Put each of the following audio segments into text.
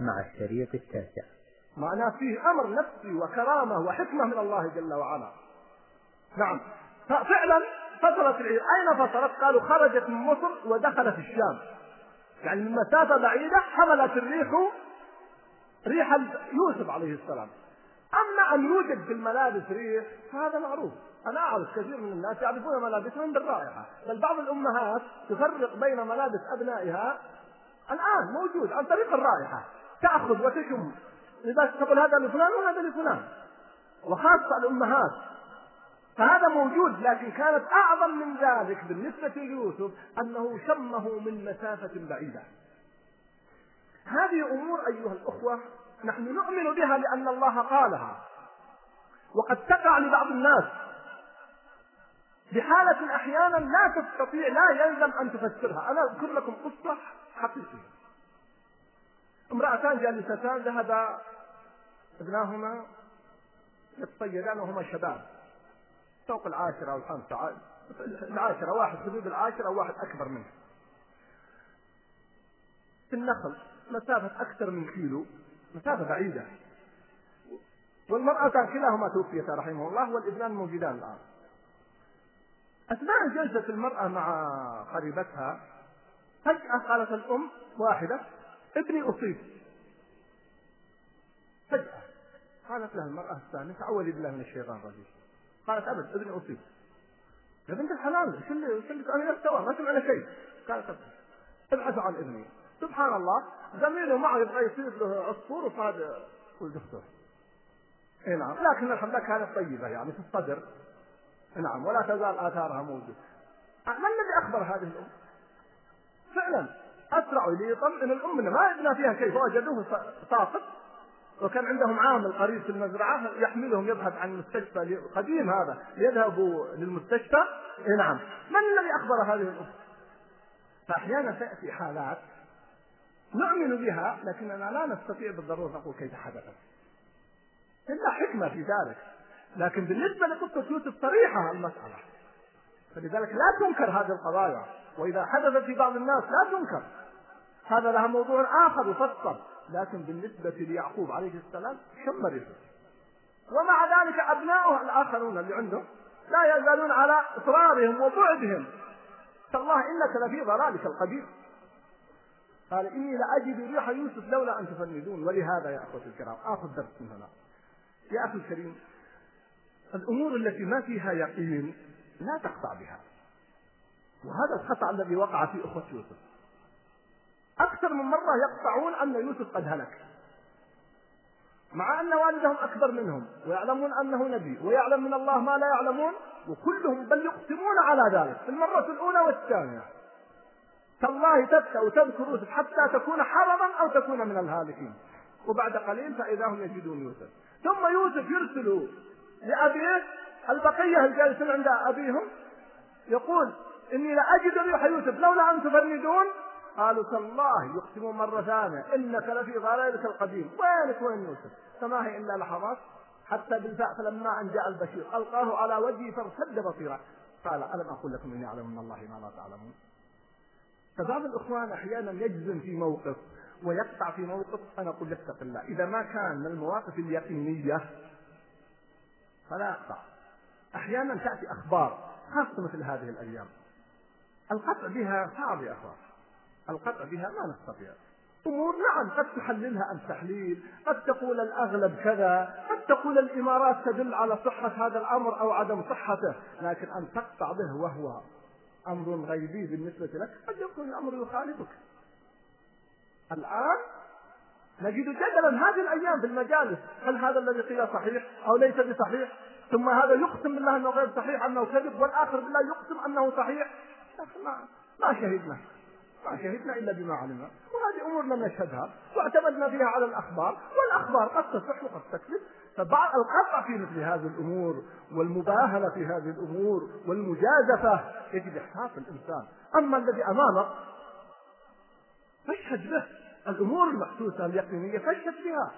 مع الشريط التاسع. معناه فيه أمر نفسي وكرامة وحكمة من الله جل وعلا. نعم. ففعلا فصلت العير أين فصلت؟ قالوا خرجت من مصر ودخلت الشام. يعني من مسافة بعيدة حملت الريح ريح يوسف عليه السلام. أما أن يوجد في الملابس ريح فهذا معروف. أنا أعرف كثير من الناس يعرفون ملابسهم بالرائحة. بل بعض الأمهات تفرق بين ملابس أبنائها الآن موجود عن طريق الرائحة. تأخذ وتشم. لباس تقول هذا لفلان وهذا لفلان. وخاصة الأمهات. فهذا موجود لكن كانت أعظم من ذلك بالنسبة ليوسف أنه شمه من مسافة بعيدة. هذه أمور أيها الأخوة نحن نؤمن بها لأن الله قالها. وقد تقع لبعض الناس. بحالة أحيانا لا تستطيع لا يلزم أن تفسرها. أنا أذكر لكم قصة حقيقية. امرأتان جالستان ذهب ابناهما يتصيدان وهما شباب فوق العاشرة أو الخامسة العاشرة واحد حدود العاشرة وواحد أكبر منه. في النخل مسافة أكثر من كيلو مسافة بعيدة. والمرأتان كلاهما توفيتا رحمه الله والابنان موجودان الآن. أثناء جلسة المرأة مع قريبتها فجأة قالت الأم واحدة ابني أصيب. فجأة قالت لها المرأة الثانية تعوذي بالله من الشيطان الرجيم. قالت أبد ابني أصيب. يا بنت الحلال شو اللي شو اللي أنا أستوى ما سمعنا شيء. قالت ابحثوا عن ابني. سبحان الله زميله معه يبغى يصير له عصفور وصاد والدكتور إي نعم لكن الحمد لله كانت طيبة يعني في الصدر. نعم ولا تزال آثارها موجودة. ما الذي أخبر هذه الأم؟ فعلا. أسرعوا ليطمئن الأم ما يبنى فيها شيء. فوجدوه ساقط. وكان عندهم عامل قريب في المزرعة يحملهم يبحث عن مستشفى قديم هذا. ليذهبوا للمستشفى. إيه نعم. من الذي أخبر هذه الأم؟ فأحيانا تأتي حالات نؤمن بها لكننا لا نستطيع بالضرورة نقول كيف حدثت. إلا حكمة في ذلك. لكن بالنسبة لقصة يوسف صريحة المسألة. فلذلك لا تنكر هذه القضايا. وإذا حدثت في بعض الناس لا تنكر. هذا لها موضوع آخر يفصل. لكن بالنسبة ليعقوب عليه السلام شم رزق. ومع ذلك أبناؤه الآخرون اللي عندهم لا يزالون على إصرارهم وبعدهم. تالله إنك لفي ضلالك القديم. قال إني لأجد ريح يوسف لولا أن تفندون. ولهذا يا أخوتي الكرام آخذ درس من هنا. يا أخي الكريم الأمور التي ما فيها يقين لا تقطع بها. وهذا الخطأ الذي وقع في أخوة يوسف. أكثر من مرة يقطعون أن يوسف قد هلك. مع أن والدهم أكبر منهم ويعلمون أنه نبي ويعلم من الله ما لا يعلمون وكلهم بل يقسمون على ذلك في المرة الأولى والثانية. تالله تبكى وتذكر يوسف حتى تكون حرما أو تكون من الهالكين. وبعد قليل فإذا هم يجدون يوسف. ثم يوسف يرسل لأبيه البقية الجالسين عند أبيهم يقول إني لأجد ريح يوسف لولا أن تفندون قالوا تالله يقسمون مرة ثانية إنك لفي ضلالك القديم. وينك وين يوسف؟ فما هي إلا لحظات. حتى بالفعل فلما أن جاء البشير ألقاه على وجهه فارتد بصيرا. قال ألم أقول لكم إني أعلم من الله ما لا تعلمون؟ فبعض الإخوان أحيانا يجزم في موقف ويقطع في موقف أنا أقول اتق الله. إذا ما كان من المواقف اليقينية فلا يقطع أحيانا تأتي أخبار خاصة مثل هذه الأيام. القطع بها صعب يا أخوان. القطع بها ما نستطيع. أمور نعم قد تحللها أن تحليل قد تقول الأغلب كذا قد تقول الإمارات تدل على صحة هذا الأمر أو عدم صحته لكن أن تقطع به وهو أمر غيبي بالنسبة لك قد يكون الأمر يخالفك. الآن نجد جدلا هذه الأيام في المجالس هل هذا الذي قيل صحيح أو ليس بصحيح؟ ثم هذا يقسم بالله أنه غير صحيح أنه كذب والآخر بالله يقسم أنه صحيح. ما, ما شهدنا. ما شهدنا إلا بما علمنا. وهذه أمور لم نشهدها. واعتمدنا فيها على الأخبار. والأخبار قد تصح وقد تكذب. فبعض القطع في مثل هذه الأمور والمباهلة في هذه الأمور والمجازفة يجب إحساس الإنسان. أما الذي أمامك فاشهد به. الأمور المحسوسة اليقينية فاشهد بها.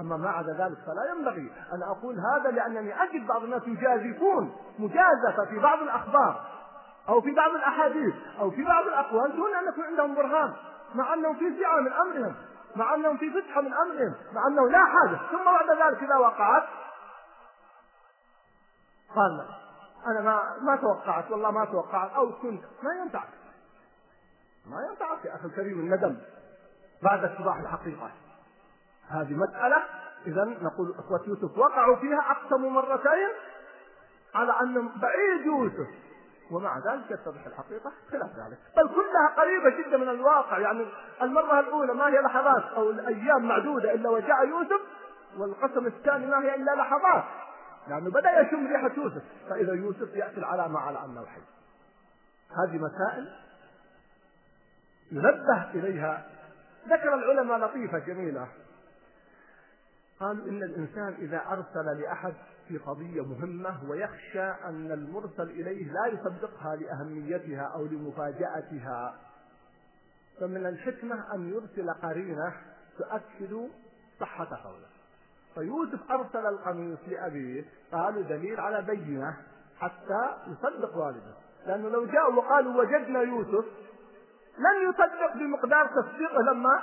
أما ما عدا ذلك فلا ينبغي أن أقول هذا لأنني أجد بعض الناس يجازفون مجازفة في بعض الأخبار. أو في بعض الأحاديث أو في بعض الأقوال دون أن يكون عندهم برهان مع أنهم في سعة من أمرهم مع أنهم في فتحة من أمرهم مع أنه لا حاجة. ثم بعد ذلك إذا وقعت قال أنا ما ما توقعت والله ما توقعت أو كنت ما ينفعك. ما ينفعك يا أخي الكريم الندم بعد اتضاح الحقيقة. هذه مسألة إذا نقول إخوة يوسف وقعوا فيها أقسموا مرتين على أنهم بعيد يوسف ومع ذلك يتضح الحقيقة خلاف ذلك. بل كلها قريبة جدا من الواقع يعني المرة الأولى ما هي لحظات أو الأيام معدودة إلا وجاء يوسف والقسم الثاني ما هي إلا لحظات لأنه بدأ يشم ريحة يوسف. فإذا يوسف يأتي العلامة على أنه حي. هذه مسائل ينبه إليها. ذكر العلماء لطيفة جميلة. قالوا إن الإنسان إذا أرسل لأحد في قضية مهمة ويخشى أن المرسل إليه لا يصدقها لأهميتها أو لمفاجأتها. فمن الحكمة أن يرسل قرينة تؤكد صحة قوله. فيوسف أرسل القميص لأبيه قالوا دليل على بينة حتى يصدق والده. لأنه لو جاءوا وقالوا وجدنا يوسف لن يصدق بمقدار تصديقه لما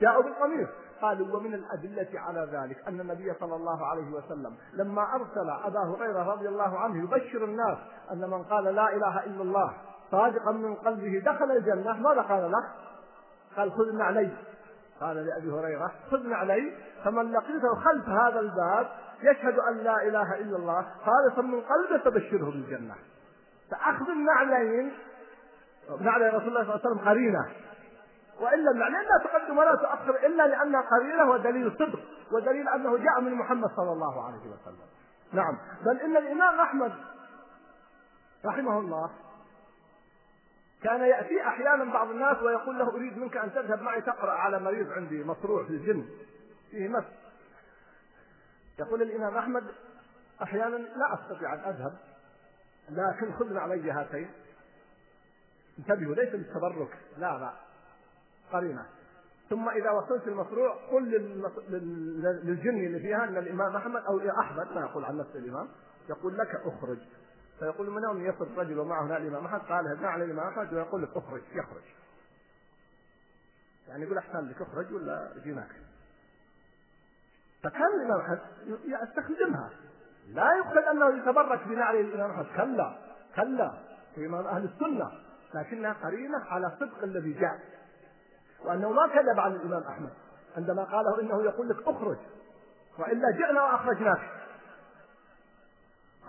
جاءوا بالقميص. قالوا ومن الأدلة على ذلك أن النبي صلى الله عليه وسلم لما أرسل أبا هريرة رضي الله عنه يبشر الناس أن من قال لا إله إلا الله صادقا من قلبه دخل الجنة ماذا قال له؟ قال خذ علي. قال لأبي هريرة خذ علي. فمن لقيته خلف هذا الباب يشهد أن لا إله إلا الله خالصا من قلبه فبشره بالجنة. فأخذ النعلين نعلي رسول الله صلى الله عليه وسلم قرينة. وإلا المعنى لا تقدم ولا تؤخر إلا لأنها قرينه ودليل صدق ودليل أنه جاء من محمد صلى الله عليه وسلم. نعم. بل إن الإمام أحمد رحمه الله كان يأتي أحيانا بعض الناس ويقول له أريد منك أن تذهب معي تقرأ على مريض عندي مصروع في الجن فيه مس. يقول الإمام أحمد أحيانا لا أستطيع أن أذهب لكن خذنا علي هاتين. انتبهوا ليس بالتبرك لا لا. قرينة. ثم إذا وصلت المصروع قل للجن اللي فيها أن الإمام أحمد أو أحمد ما يقول عن نفسه الإمام يقول لك أخرج. فيقول من يوم يصل رجل ومعه الإمام أحمد قال هدنا على الإمام أحمد ويقول لك أخرج يخرج. يعني يقول أحسن لك أخرج ولا جيناك فكان الإمام أحمد يستخدمها. لا يقصد أنه يتبرك بنعل الإمام أحمد. كلا كلا. إمام أهل السنة. لكنها قرينة على صدق الذي جاء. وأنه ما كذب عن الإمام أحمد عندما قاله إنه يقول لك أخرج وإلا جئنا وأخرجناك.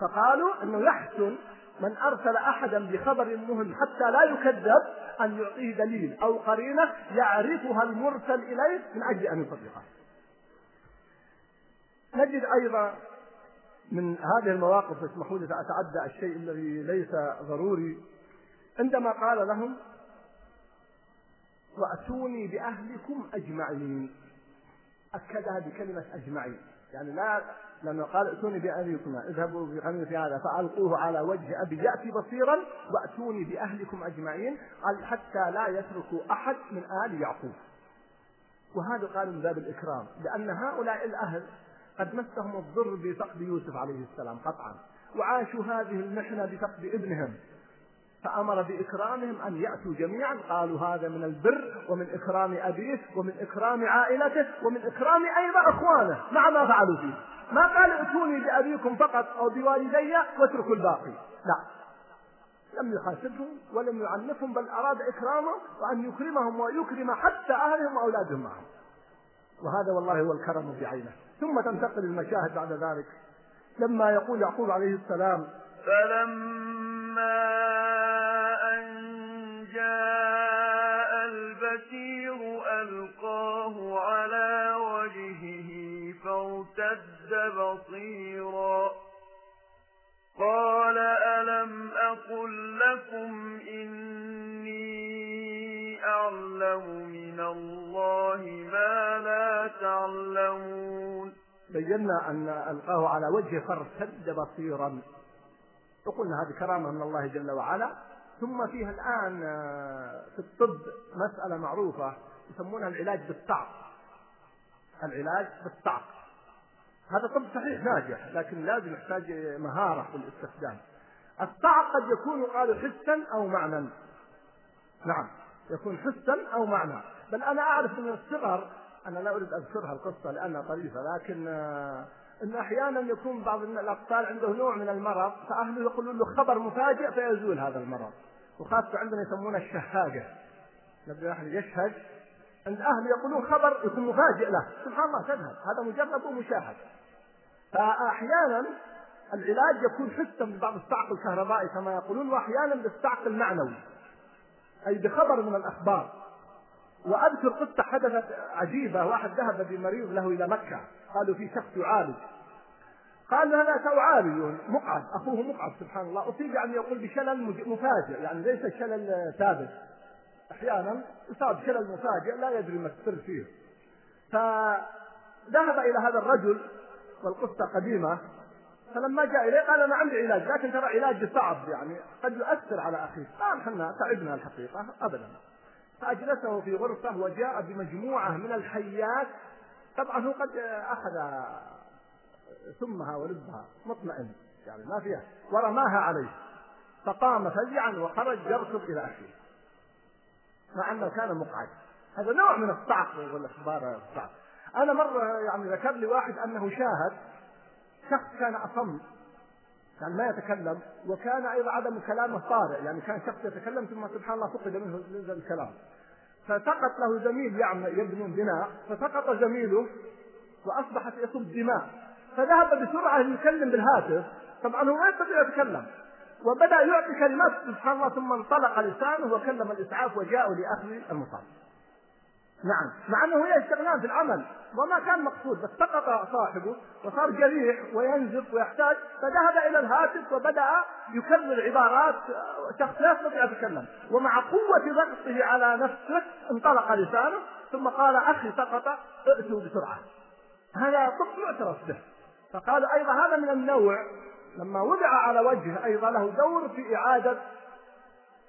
فقالوا أنه يحسن من أرسل أحدا بخبر مهم حتى لا يكذب أن يعطيه دليل أو قرينة يعرفها المرسل إليه من أجل أن يصدقه. نجد أيضا من هذه المواقف اسمحوا لي أتعدى الشيء الذي ليس ضروري عندما قال لهم وأتوني بأهلكم أجمعين. أكدها بكلمة أجمعين. يعني لا لما قال ائتوني بأهلكم. اذهبوا بقميص هذا فألقوه على وجه أبي يأتي بصيرا وأتوني بأهلكم أجمعين. قال حتى لا يتركوا أحد من آل يعقوب. وهذا قال من باب الإكرام لأن هؤلاء الأهل قد مسهم الضر بفقد يوسف عليه السلام قطعا. وعاشوا هذه المحنة بفقد ابنهم. فأمر بإكرامهم أن يأتوا جميعا. قالوا هذا من البر ومن إكرام أبيه ومن إكرام عائلته ومن إكرام أيضا إخوانه. مع ما فعلوا فيه. ما قال ائتوني بأبيكم فقط أو بوالدي واتركوا الباقي. لا. لم يحاسبهم ولم يعنفهم بل أراد إكرامهم وأن يكرمهم ويكرم حتى أهلهم وأولادهم معهم. وهذا والله هو الكرم بعينه. ثم تنتقل المشاهد بعد ذلك. لما يقول يعقوب عليه السلام فلما ألقاه على وجهه فارتد بصيرا. قال ألم أقل لكم إني أعلم من الله ما لا تعلمون. بينا أن ألقاه على وجهه فارتد بصيرا. وقلنا هذه كرامة من الله جل وعلا. ثم فيها الآن في الطب مسألة معروفة يسمونها العلاج بالطعق العلاج بالطعق هذا طب صحيح ناجح لكن لازم يحتاج مهارة في الاستخدام. الطعق قد يكون قالوا حسا أو معنى نعم يكون حسا أو معنى بل أنا أعرف من الصغر أنا لا أريد أذكرها القصة لأنها طريفة لكن أن أحيانا يكون بعض الأطفال عنده نوع من المرض فأهله يقولون له خبر مفاجئ فيزول هذا المرض. وخاصة عندنا يسمونه الشهاقة لما واحد يشهد عند أهله يقولون خبر يكون مفاجئ له. سبحان الله تذهب. هذا مجرد ومشاهد. فأحيانا العلاج يكون حسا ببعض الصعق الكهربائي كما يقولون وأحيانا بالصعق المعنوي. أي بخبر من الأخبار. وأذكر قصة حدثت عجيبة واحد ذهب بمريض له إلى مكة قالوا في شخص يعالج. قال هذا تعالج مقعد أخوه مقعد سبحان الله. أصيب يعني يقول بشلل مفاجئ يعني ليس شلل ثابت. أحيانا يصاب شلل مفاجئ لا يدري ما السر فيه. فذهب إلى هذا الرجل والقصة قديمة. فلما جاء إليه قال أنا عندي علاج لكن ترى علاجي صعب يعني قد يؤثر على أخيك قال إحنا تعبنا الحقيقة أبدا. فأجلسه في غرفة وجاء بمجموعة من الحيات. طبعا هو قد أخذ ثمها ولبها مطمئن يعني ما فيها ورماها عليه. فقام فزعا وخرج يركض إلى أخيه مع أنه كان مقعد. هذا نوع من الصعق والإخبار الصعق. أنا مرة يعني ذكر لي واحد أنه شاهد شخص كان أصم يعني ما يتكلم وكان أيضا عدم كلامه طارئ يعني كان شخص يتكلم ثم سبحان الله فقد منه الكلام. فسقط له زميل يعمل يبنون بناء فسقط زميله وأصبحت يصب دماء. فذهب بسرعة يكلم بالهاتف طبعا هو ما يستطيع يتكلم. وبدأ يعطي كلمات سبحان الله ثم انطلق لسانه وكلم الإسعاف وجاءوا لأخذ المصاب. نعم. مع أنه يشتغلان في العمل وما كان مقصود بس سقط صاحبه وصار جريح وينزف ويحتاج فذهب إلى الهاتف وبدأ يكرر عبارات شخص لا يستطيع يتكلم. ومع قوة ضغطه على نفسه انطلق لسانه ثم قال أخي سقط ائتوا بسرعة. هذا طب معترف به. فقالوا أيضا هذا من النوع لما وضع على وجه أيضا له دور في إعادة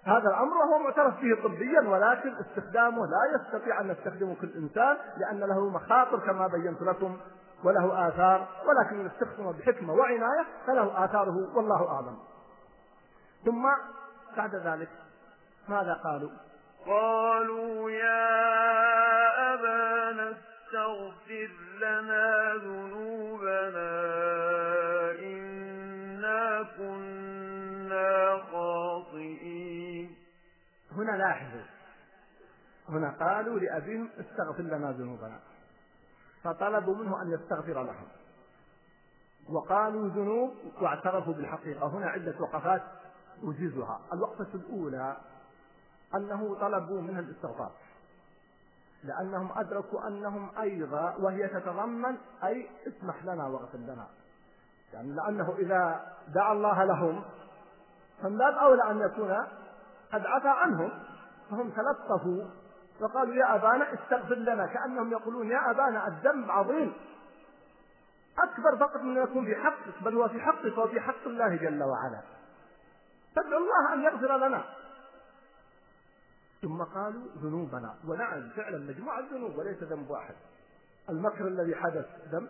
هذا الأمر وهو معترف به طبيا ولكن استخدامه لا يستطيع أن يستخدمه كل إنسان لأن له مخاطر كما بينت لكم وله آثار ولكن ان استخدمه بحكمة وعناية فله آثاره والله أعلم. ثم بعد ذلك ماذا قالوا؟ قالوا يا أبانا استغفر لنا ذنوبنا إنا كنا هنا لاحظوا. هنا قالوا لأبيهم استغفر لنا ذنوبنا. فطلبوا منه أن يستغفر لهم. وقالوا ذنوب واعترفوا بالحقيقة. هنا عدة وقفات أجيزها. الوقفة الأولى أنه طلبوا منه الاستغفار. لأنهم أدركوا أنهم أيضا وهي تتضمن أي اسمح لنا واغفر لنا. يعني لأنه إذا دعا الله لهم فمن باب أولى أن يكون قد عفى عنهم فهم تلطفوا وقالوا يا أبانا استغفر لنا كأنهم يقولون يا أبانا الذنب عظيم. أكبر فقط من يكون في حقك بل هو في حقك وفي حق الله جل وعلا. فادعوا الله أن يغفر لنا. ثم قالوا ذنوبنا ونعم فعلا مجموعة ذنوب وليس ذنب واحد. المكر الذي حدث ذنب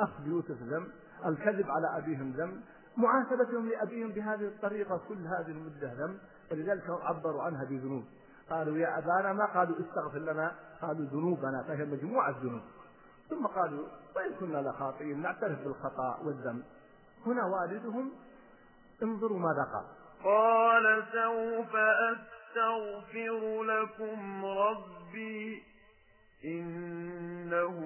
أخذ يوسف ذنب الكذب على أبيهم ذنب معاتبتهم لأبيهم بهذه الطريقة كل هذه المدة ذنب ولذلك عبروا عنها بذنوب. قالوا يا أبانا ما قالوا استغفر لنا قالوا ذنوبنا فهي مجموعة ذنوب. ثم قالوا وإن كنا لخاطئين نعترف بالخطأ والذنب. هنا والدهم انظروا ماذا قال. قال سوف أستغفر لكم ربي إنه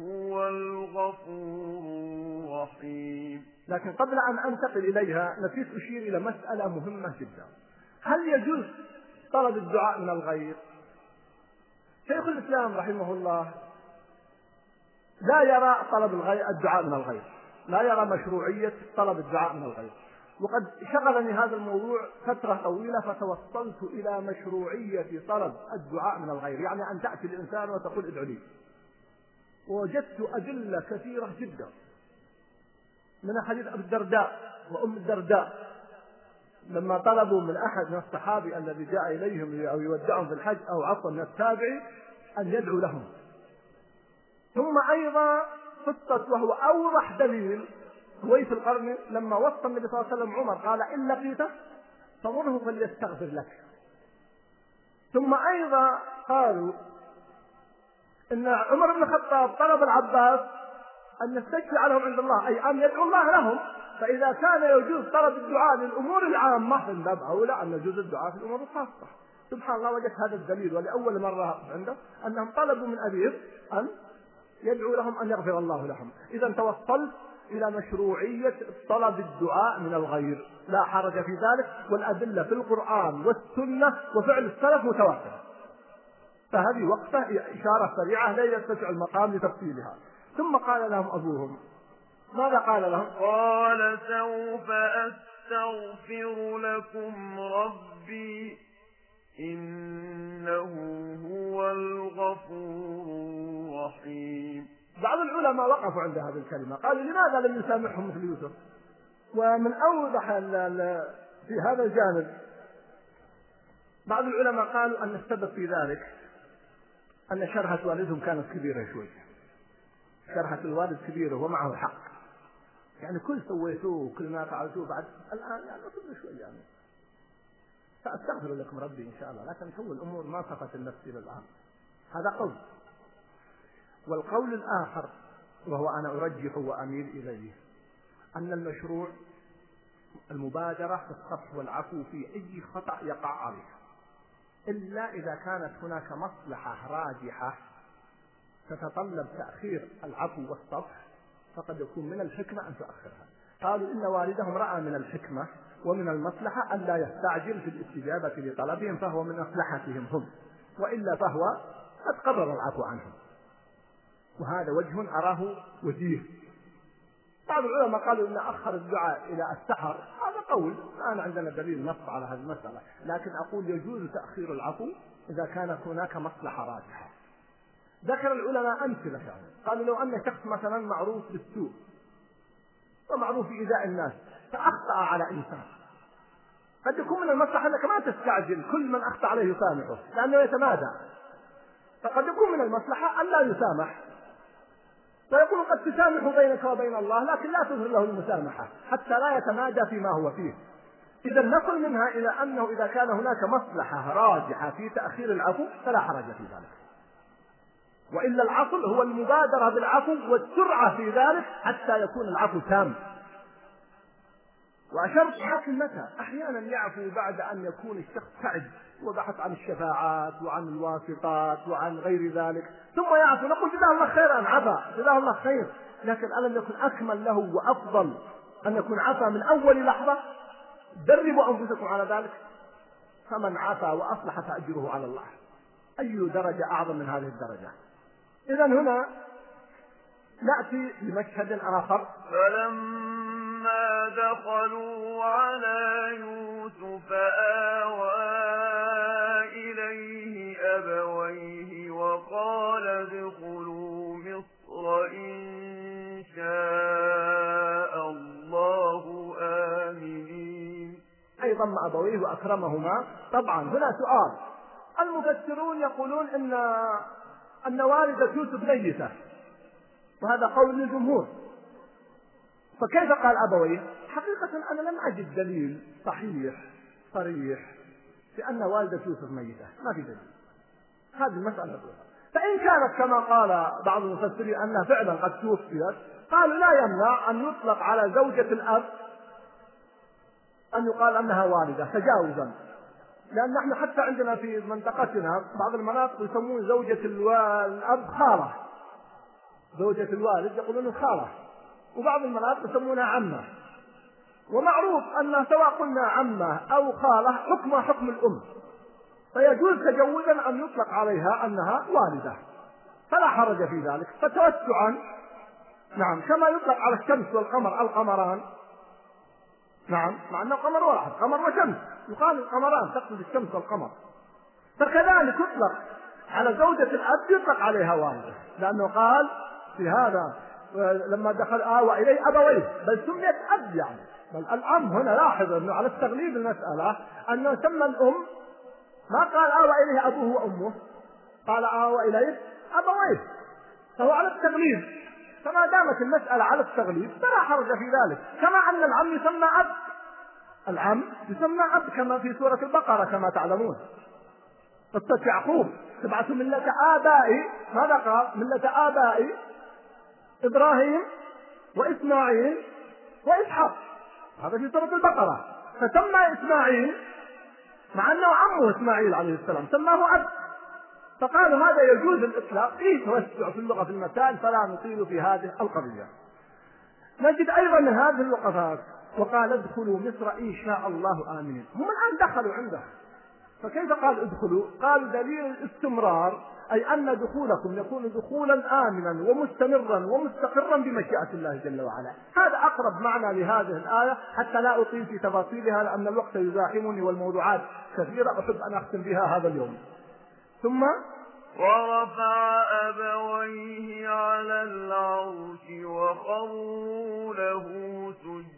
هو الغفور الرحيم. لكن قبل أن أنتقل إليها نسيت أشير إلى مسألة مهمة جدا. هل يجوز طلب الدعاء من الغير؟ شيخ الإسلام رحمه الله لا يرى طلب الغير الدعاء من الغير. لا يرى مشروعية طلب الدعاء من الغير. وقد شغلني هذا الموضوع فترة طويلة فتوصلت إلى مشروعية طلب الدعاء من الغير. يعني أن تأتي الإنسان وتقول ادعو لي. ووجدت أدلة كثيرة جدا. من حديث أبي الدرداء وأم الدرداء. لما طلبوا من أحد من الصحابي الذي جاء إليهم أو يودعهم في الحج أو عفوا من التابعي أن يدعو لهم. ثم أيضا قصة وهو أوضح دليل في القرن لما وصى النبي صلى الله عليه وسلم عمر قال إن لقيته فمره فليستغفر لك. ثم أيضا قالوا إن عمر بن الخطاب طلب العباس أن يستشفع لهم عند الله أي أن يدعو الله لهم. فإذا كان يجوز طلب الدعاء للأمور العامة من باب أولى أن يجوز الدعاء في الأمور الخاصة. سبحان الله وجدت هذا الدليل ولأول مرة عنده أنهم طلبوا من أبيه أن يدعو لهم أن يغفر الله لهم. إذا توصلت إلى مشروعية طلب الدعاء من الغير. لا حرج في ذلك والأدلة في القرآن والسنة وفعل السلف متواترة. فهذه وقفة إشارة سريعة لا يتسع المقام لتفصيلها. ثم قال لهم أبوهم ماذا قال لهم؟ قال سوف أستغفر لكم ربي إنه هو الغفور الرحيم. بعض العلماء وقفوا عند هذه الكلمة. قالوا لماذا لم يسامحهم مثل يوسف؟ ومن أوضح في هذا الجانب بعض العلماء قالوا أن السبب في ذلك أن شرهة والدهم كانت كبيرة شوي. شرهة الوالد كبيرة ومعه حق. يعني كل سويتوه وكل ما فعلتوه بعد الآن يعني شوي يعني. سأستغفر لكم ربي إن شاء الله لكن هو الأمور؟ ما صفت النفس إلى الآن. هذا قول. والقول الآخر وهو أنا أرجح وأميل إليه أن المشروع المبادرة في الصفح والعفو في أي خطأ يقع عليه إلا إذا كانت هناك مصلحة راجحة تتطلب تأخير العفو والصفح فقد يكون من الحكمة أن تؤخرها. قالوا إن والدهم رأى من الحكمة ومن المصلحة أن لا يستعجل في الاستجابة لطلبهم فهو من مصلحتهم هم. وإلا فهو قد قرر العفو عنهم. وهذا وجه أراه وجيه بعض العلماء قالوا إن أخر الدعاء إلى السحر هذا قول. الآن عندنا دليل نص على هذه المسألة. لكن أقول يجوز تأخير العفو إذا كانت هناك مصلحة راجحة ذكر العلماء أمثلة يعني قالوا لو أن شخص مثلا معروف بالسوء ومعروف بإيذاء الناس فأخطأ على إنسان. قد يكون من المصلحة أنك ما تستعجل كل من أخطأ عليه يسامحه لأنه يتمادى. فقد يكون من المصلحة أن لا يسامح. ويقول قد تسامح بينك وبين الله لكن لا تظهر له المسامحة حتى لا يتمادى فيما هو فيه. إذا نصل منها إلى أنه إذا كان هناك مصلحة راجحة في تأخير العفو فلا حرج في ذلك. وإلا العقل هو المبادرة بالعفو والسرعة في ذلك حتى يكون العفو تام. وأشرت لكن متى؟ أحيانا يعفو بعد أن يكون الشخص تعب. وبحث عن الشفاعات وعن الواسطات وعن غير ذلك. ثم يعفو. نقول جزاه الله خيرا عفا. جزاه الله خير. لكن ألم يكن أكمل له وأفضل أن يكون عفا من أول لحظة؟ دربوا أنفسكم على ذلك. فمن عفا وأصلح فأجره على الله. أي درجة أعظم من هذه الدرجة إذا هنا نأتي لمشهد آخر. فلما دخلوا على يوسف آوى إليه أبويه وقال ادخلوا مصر إن شاء الله آمنين. أي ضم أبويه وأكرمهما. طبعا هنا سؤال. المفسرون يقولون إن أن والدة يوسف ميتة. وهذا قول للجمهور. فكيف قال أبويه حقيقة أنا لم أجد دليل صحيح صريح في أن والدة يوسف ميتة. ما في دليل. هذه المسألة الأولى. فإن كانت كما قال بعض المفسرين أنها فعلا قد توفيت قالوا لا يمنع أن يطلق على زوجة الأب أن يقال أنها والدة تجاوزا. لأن نحن حتى عندنا في منطقتنا بعض المناطق يسمون زوجة الأب خالة. زوجة الوالد يقولون خالة وبعض المناطق يسمونها عمة. ومعروف أن سواء قلنا عمة أو خالة حكمها حكم الأم. فيجوز تجوزا أن يطلق عليها أنها والدة. فلا حرج في ذلك. فتوسعا. نعم كما يطلق على الشمس والقمر القمران. نعم مع أنه قمر واحد قمر وشمس. يقال القمران تقصد الشمس والقمر. فكذلك يطلق على زوجة الأب يطلق عليها والدة. لأنه قال في هذا لما دخل آوى إليه أبويه. بل سميت أب يعني. بل الأم هنا لاحظ أنه على التغليب المسألة أنه سمى الأم ما قال آوى إليه أبوه وأمه. قال آوى إليه أبويه. فهو على التغليب. فما دامت المسألة على التغليب فلا حرج في ذلك. كما أن العم يسمى أب. العم يسمى أب كما في سورة البقرة كما تعلمون. قصة يعقوب اتبعت ملة آبائي. ماذا قال؟ ملة آبائي. إبراهيم وإسماعيل وإسحاق. هذا في سورة البقرة. فسمى إسماعيل مع أنه عمه إسماعيل عليه السلام سماه أب فقالوا هذا يجوز الإطلاق. فيه توسع في اللغة في المسائل؟ فلا نطيل في هذه القضية. نجد أيضا من هذه الوقفات وقال ادخلوا مصر إن شاء الله آمنين. هم الآن دخلوا عنده فكيف قال ادخلوا؟ قال دليل الاستمرار أي أن دخولكم يكون دخولا آمنا ومستمرا ومستقرا بمشيئة الله جل وعلا. هذا أقرب معنى لهذه الآية حتى لا أطيل في تفاصيلها لأن الوقت يزاحمني والموضوعات كثيرة أحب أن أختم بها هذا اليوم. ثم ورفع أبويه على العرش وخروا له سجدا.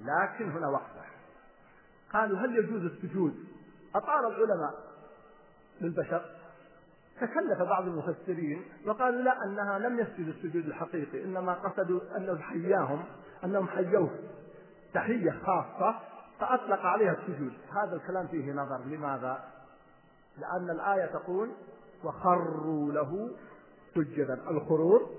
لكن هنا وقفة. قالوا هل يجوز السجود؟ أطال العلماء للبشر. تكلف بعض المفسرين وقالوا لا أنها لم يسجد السجود الحقيقي إنما قصدوا أنه حياهم أنهم حيوه. تحية خاصة فأطلق عليها السجود. هذا الكلام فيه نظر. لماذا؟ لأن الآية تقول وخروا له سجدا. الخرور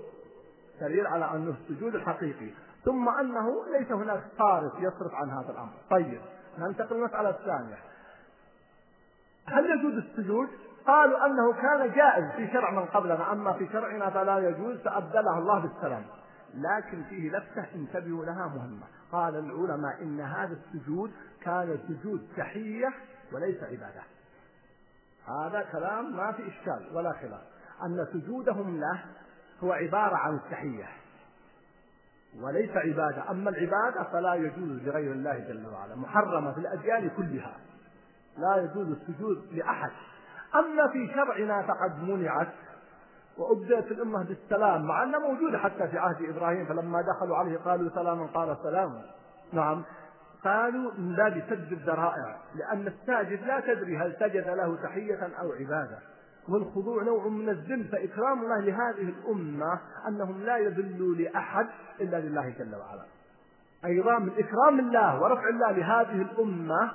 دليل على أنه السجود الحقيقي. ثم أنه ليس هناك صارف يصرف عن هذا الأمر. طيب ننتقل للمسألة الثانية. هل يجوز السجود؟ قالوا أنه كان جائز في شرع من قبلنا أما في شرعنا فلا يجوز فأبدله الله بالسلام. لكن فيه لفتة انتبهوا لها مهمة. قال العلماء إن هذا السجود كان سجود تحية وليس عبادة. هذا كلام ما في إشكال ولا خلاف. أن سجودهم له هو عبارة عن التحية وليس عبادة. أما العبادة فلا يجوز لغير الله جل وعلا. محرمة في الأديان كلها. لا يجوز السجود لأحد. أما في شرعنا فقد منعت وأبدأت الأمة بالسلام مع أنها موجودة حتى في عهد إبراهيم فلما دخلوا عليه قالوا سلاما قال سلام. نعم. قالوا من باب سد الذرائع لأن الساجد لا تدري هل سجد له تحية أو عبادة. والخضوع نوع من الذل فإكرام الله لهذه الأمة أنهم لا يذلوا لأحد إلا لله جل وعلا. أيضا من إكرام الله ورفع الله لهذه الأمة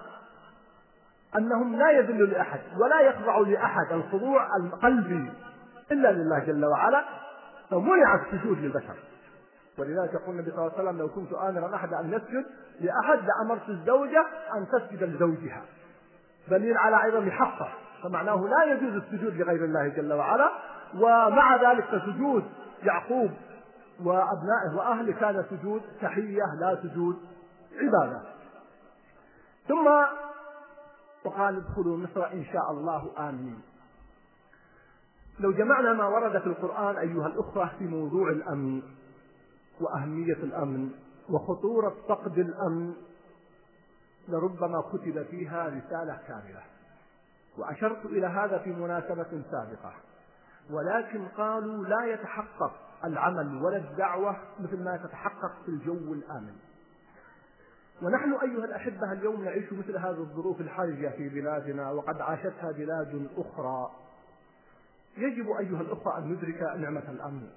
أنهم لا يذلوا لأحد ولا يخضعوا لأحد الخضوع القلبي إلا لله جل وعلا فمنع السجود للبشر. ولذلك يقول النبي صلى الله عليه وسلم لو كنت آمرا أحد أن يسجد لأحد لأمرت الزوجة أن تسجد لزوجها. دليل على عظم حقه. فمعناه لا يجوز السجود لغير الله جل وعلا ومع ذلك فسجود يعقوب وأبنائه وأهله كان سجود تحية لا سجود عبادة. ثم وقال ادخلوا مصر إن شاء الله آمنين. لو جمعنا ما ورد في القرآن أيها الأخوة في موضوع الأمن وأهمية الأمن وخطورة فقد الأمن لربما كتب فيها رسالة كاملة. وأشرت إلى هذا في مناسبة سابقة. ولكن قالوا لا يتحقق العمل ولا الدعوة مثل ما تتحقق في الجو الآمن. ونحن أيها الأحبة اليوم نعيش مثل هذه الظروف الحرجة في بلادنا وقد عاشتها بلاد أخرى. يجب أيها الأخوة أن ندرك نعمة الأمن.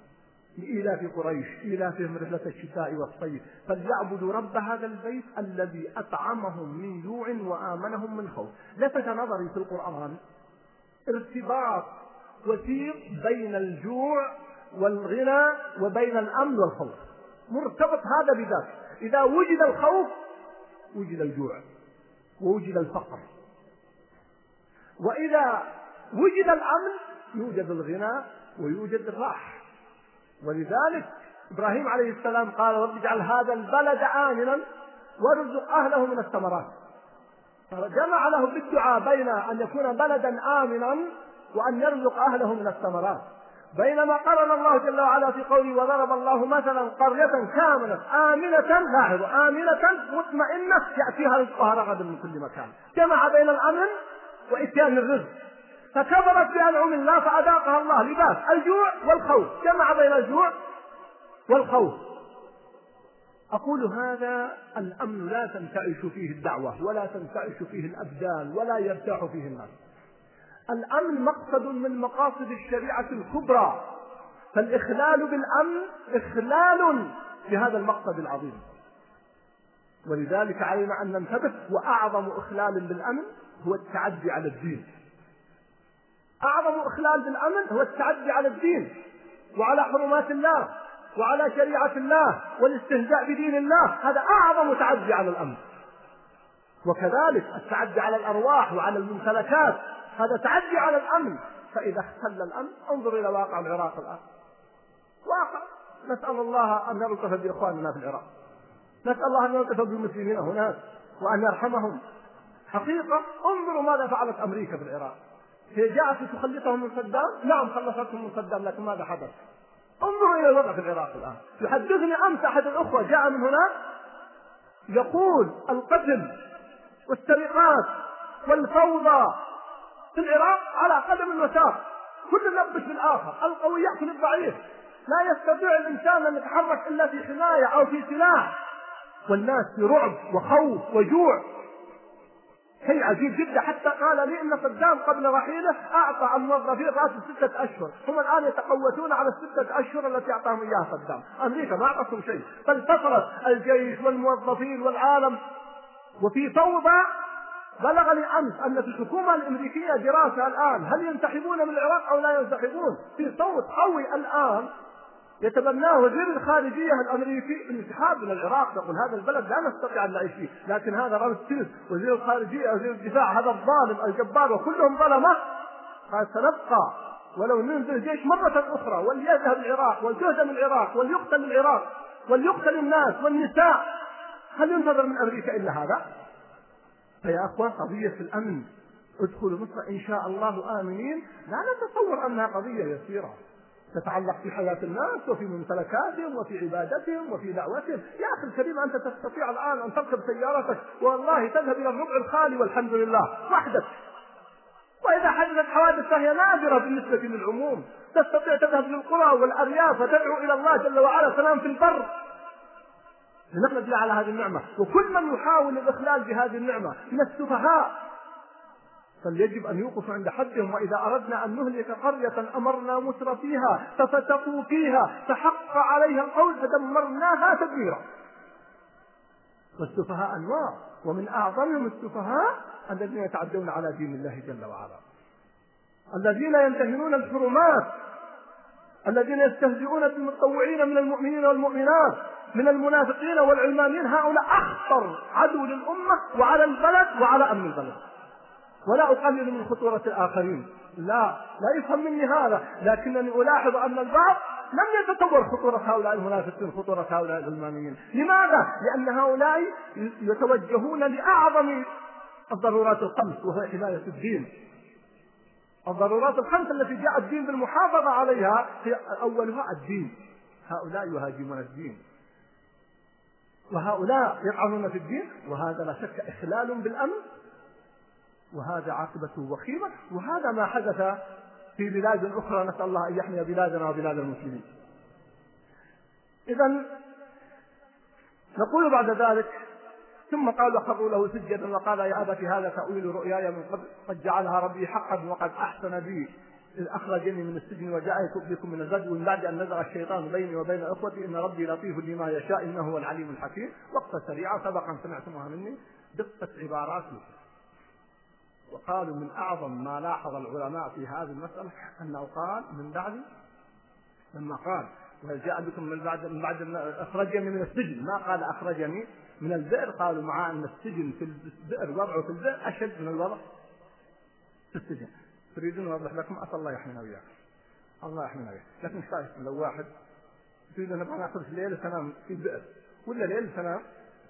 لإيلاف قريش إيلافهم رحلة الشتاء والصيف. فليعبدوا رب هذا البيت الذي أطعمهم من جوع وآمنهم من خوف. لفت نظري في القرآن ارتباط وثيق بين الجوع والغنى وبين الأمن والخوف. مرتبط هذا بذاك إذا وجد الخوف وجد الجوع ووجد الفقر. وإذا وجد الأمن يوجد الغنى ويوجد الراحة. ولذلك إبراهيم عليه السلام قال رب اجعل هذا البلد آمنا وارزق أهله من الثمرات. جمع له بالدعاء بين أن يكون بلدا آمنا وأن يرزق أهله من الثمرات. بينما قرن الله جل وعلا في قوله وضرب الله مثلا قرية كاملة آمنة لاحظوا آمنة مطمئنة يأتيها رزقها رغدا من كل مكان. جمع بين الأمن وإتيان الرزق. فكبرت بأنعم الله فأذاقها الله لباس. الجوع والخوف جمع بين الجوع والخوف. أقول هذا الأمن لا تنتعش فيه الدعوة ولا تنتعش فيه الأبدان ولا يرتاح فيه الناس. الأمن مقصد من مقاصد الشريعة الكبرى. فالإخلال بالأمن إخلال بهذا المقصد العظيم. ولذلك علينا أن ننتبه وأعظم إخلال بالأمن هو التعدي على الدين. أعظم إخلال بالأمن هو التعدي على الدين وعلى حرمات الله وعلى شريعة الله والاستهزاء بدين الله. هذا أعظم تعدي على الأمن. وكذلك التعدي على الأرواح وعلى الممتلكات هذا تعدي على الأمن. فإذا اختل الأمن انظر إلى واقع العراق الآن. واقع. نسأل الله أن يلطف بإخواننا في العراق. نسأل الله أن يلطف بالمسلمين هناك وأن يرحمهم. حقيقة انظروا ماذا فعلت أمريكا في العراق. هي جاءت لتخلصهم من صدام؟ نعم خلصتهم من صدام لكن ماذا حدث؟ انظروا إلى الوضع في العراق الآن. يحدثني أمس أحد الأخوة جاء من هناك يقول القتل والسرقات والفوضى في العراق على قدم وساق كل يلبس بالآخر القوي يأكل الضعيف. لا يستطيع الإنسان أن يتحرك إلا في حماية أو في سلاح. والناس في رعب وخوف وجوع. شيء عجيب جدا. حتى قال لي إن صدام قبل رحيله أعطى الموظفين راتب ستة أشهر، هم الآن يتقوتون على السته أشهر التي أعطاهم إياها صدام، أمريكا ما أعطتهم شيء، فانتصرت الجيش والموظفين والعالم. وفي فوضى بلغني أمس أن في الحكومة الأمريكية دراسة الآن هل ينسحبون من العراق أو لا ينسحبون؟ في صوت قوي الآن يتبناه وزير الخارجية الأمريكي الانسحاب من العراق. يقول هذا البلد لا نستطيع أن نعيش فيه، لكن هذا رمز تيلس وزير الخارجية وزير الدفاع هذا الظالم الجبار وكلهم ظلمه. قال سنبقى ولو ننزل جيش مرة أخرى وليذهب العراق ولتهدم العراق وليقتل العراق وليقتل الناس والنساء. هل ينتظر من أمريكا إلا هذا؟ فيا أخوان قضية الأمن. ادخلوا مصر إن شاء الله آمنين. لا نتصور أنها قضية يسيرة. تتعلق في حياة الناس وفي ممتلكاتهم وفي عبادتهم وفي دعوتهم. يا أخي الكريم أنت تستطيع الآن أن تركب سيارتك والله تذهب إلى الربع الخالي والحمد لله وحدك. وإذا حدثت حوادث فهي نادرة بالنسبة للعموم. تستطيع تذهب للقرى والأرياف وتدعو إلى الله جل وعلا. سلام في البر. لنحمد الله على هذه النعمة. وكل من يحاول الإخلال بهذه النعمة من السفهاء فليجب أن يوقفوا عند حدهم وإذا أردنا أن نهلك قرية أمرنا مسر فيها ففتقوا فيها فحق عليها القول فدمرناها تدميرا. والسفهاء أنواع ومن أعظمهم السفهاء الذين يتعدون على دين الله جل وعلا. الذين ينتهنون الحرمات الذين يستهزئون بالمتطوعين من المؤمنين والمؤمنات من المنافقين والعلمانيين هؤلاء أخطر عدو للأمة وعلى البلد وعلى أمن البلد. ولا أقلل من خطورة الآخرين. لا لا يفهم مني هذا لكنني ألاحظ أن البعض لم يتصور خطورة هؤلاء المنافقين خطورة هؤلاء العلمانيين لماذا؟ لأن هؤلاء يتوجهون لأعظم الضرورات الخمس وهي حماية الدين. الضرورات الخمس التي جاء الدين بالمحافظة عليها هي أولها الدين. هؤلاء يهاجمون الدين. وهؤلاء يطعنون في الدين وهذا لا شك إخلال بالأمن وهذا عاقبته وخيمة وهذا ما حدث في بلاد أخرى. نسأل الله أن يحمي بلادنا وبلاد المسلمين. إذا نقول بعد ذلك ثم قال خروا له سجدا. وقال يا أبت هذا تأويل رؤياي من قبل قد جعلها ربي حقا وقد أحسن بي. إذ أخرجني من السجن وجاء بكم من الغد من بعد أن نزغ الشيطان بيني وبين إخوتي إن ربي لطيف لما يشاء إنه هو العليم الحكيم. وقفة سريعة سبقا سمعتموها مني. دقة عبارات وقالوا من أعظم ما لاحظ العلماء في هذه المسألة أنه قال من بعد لما قال وجاء بكم من بعد من بعد أخرجني من السجن. ما قال أخرجني من البئر. قالوا مع أن السجن في البئر وضعه في البئر أشد من الوضع في السجن. تريدون نوضح لكم؟ أسأل الله يحمينا وياكم الله يحمينا وياكم لكن إيش لو واحد تريد أن نأخذ في ليلة تنام في بئر ولا ليلة تنام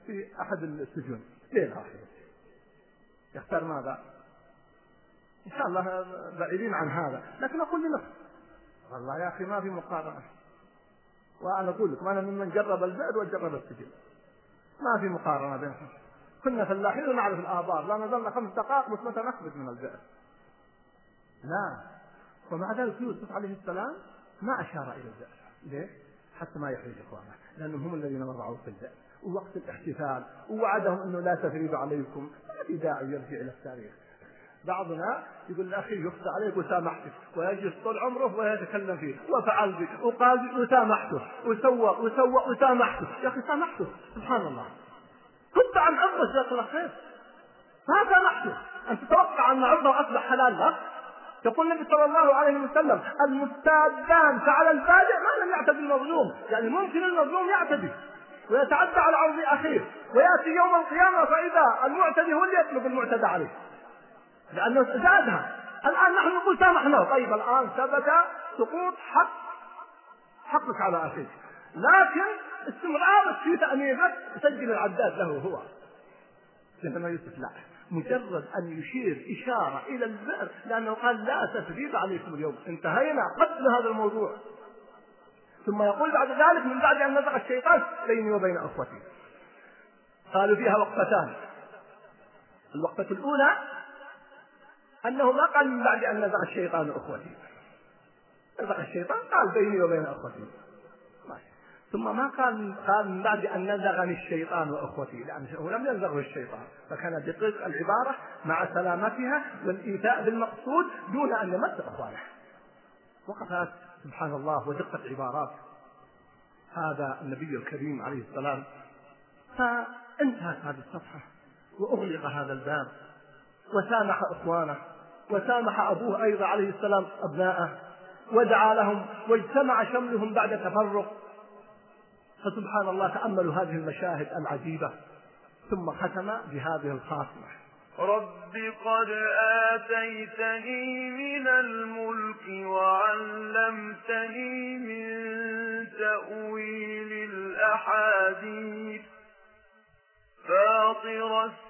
في أحد السجون؟ ليلة واحدة يختار ماذا؟ إن شاء الله بعيدين عن هذا. لكن أقول لنفسي والله يا أخي ما في مقارنة. وأنا أقول لكم أنا ممن جرب البئر وجرب السجن. ما في مقارنة بينهم كنا فلاحين ونعرف الآبار. لا نزلنا خمس دقائق بس متى نخرج من البئر. لا. ومع ذلك يوسف عليه السلام ما أشار إلى البئر. ليه؟ حتى ما يحرج إخوانه لأنهم هم الذين وضعوا في البئر. ووقت الاحتفال ووعدهم أنه لا تثريب عليكم. ما في داعي يرجع إلى التاريخ. بعضنا يقول لأخي يخطى عليك وسامحتك ويجلس طول عمره ويتكلم فيه وفعل بك وقال وسامحته وسوى وسوى وسامحته. يا أخي سامحته. سبحان الله. كنت عن عرضه جزاك الله خير. ما سامحته. ان تتوقع أن عرضه أصبح حلال لك يقول النبي صلى الله عليه وسلم المستادان فعلى البادئ ما لم يعتدي المظلوم. يعني ممكن المظلوم يعتدي ويتعدى على عرض أخيه ويأتي يوم القيامة فإذا المعتدي هو اللي يطلب المعتدى عليه. لأنه زادها. الآن نحن نقول سامحنا طيب الآن ثبت سقوط حق حقك على أخيك. لكن استمرارك في تأمينك سجل العداد له هو. سيدنا يوسف لا. مجرد أن يشير إشارة إلى البئر لأنه قال لا تثريب عليكم اليوم. انتهينا قتل هذا الموضوع. ثم يقول بعد ذلك من بعد أن نزغ الشيطان بيني وبين أخوتي. قالوا فيها وقفتان. الوقفة الأولى أنه ما قال من بعد أن نزغ الشيطان أخوتي. نزغ الشيطان قال بيني وبين أخوتي. ثم ما قال قال من بعد أن نزغني الشيطان وأخوتي لأنه لم ينزغه الشيطان. فكان دقيق العبارة مع سلامتها والإيتاء بالمقصود دون أن يمس إخوانه. وقفات سبحان الله ودقة عبارات هذا النبي الكريم عليه السلام. فانتهت هذه الصفحة وأغلق هذا الباب وسامح إخوانه. وسامح أبوه أيضا عليه السلام أبناءه ودعا لهم واجتمع شملهم بعد تفرق. فسبحان الله تأملوا هذه المشاهد العجيبة. ثم ختم بهذه الخاتمة. رب قد آتيتني من الملك وعلمتني من تأويل الأحاديث. فاطر السماوات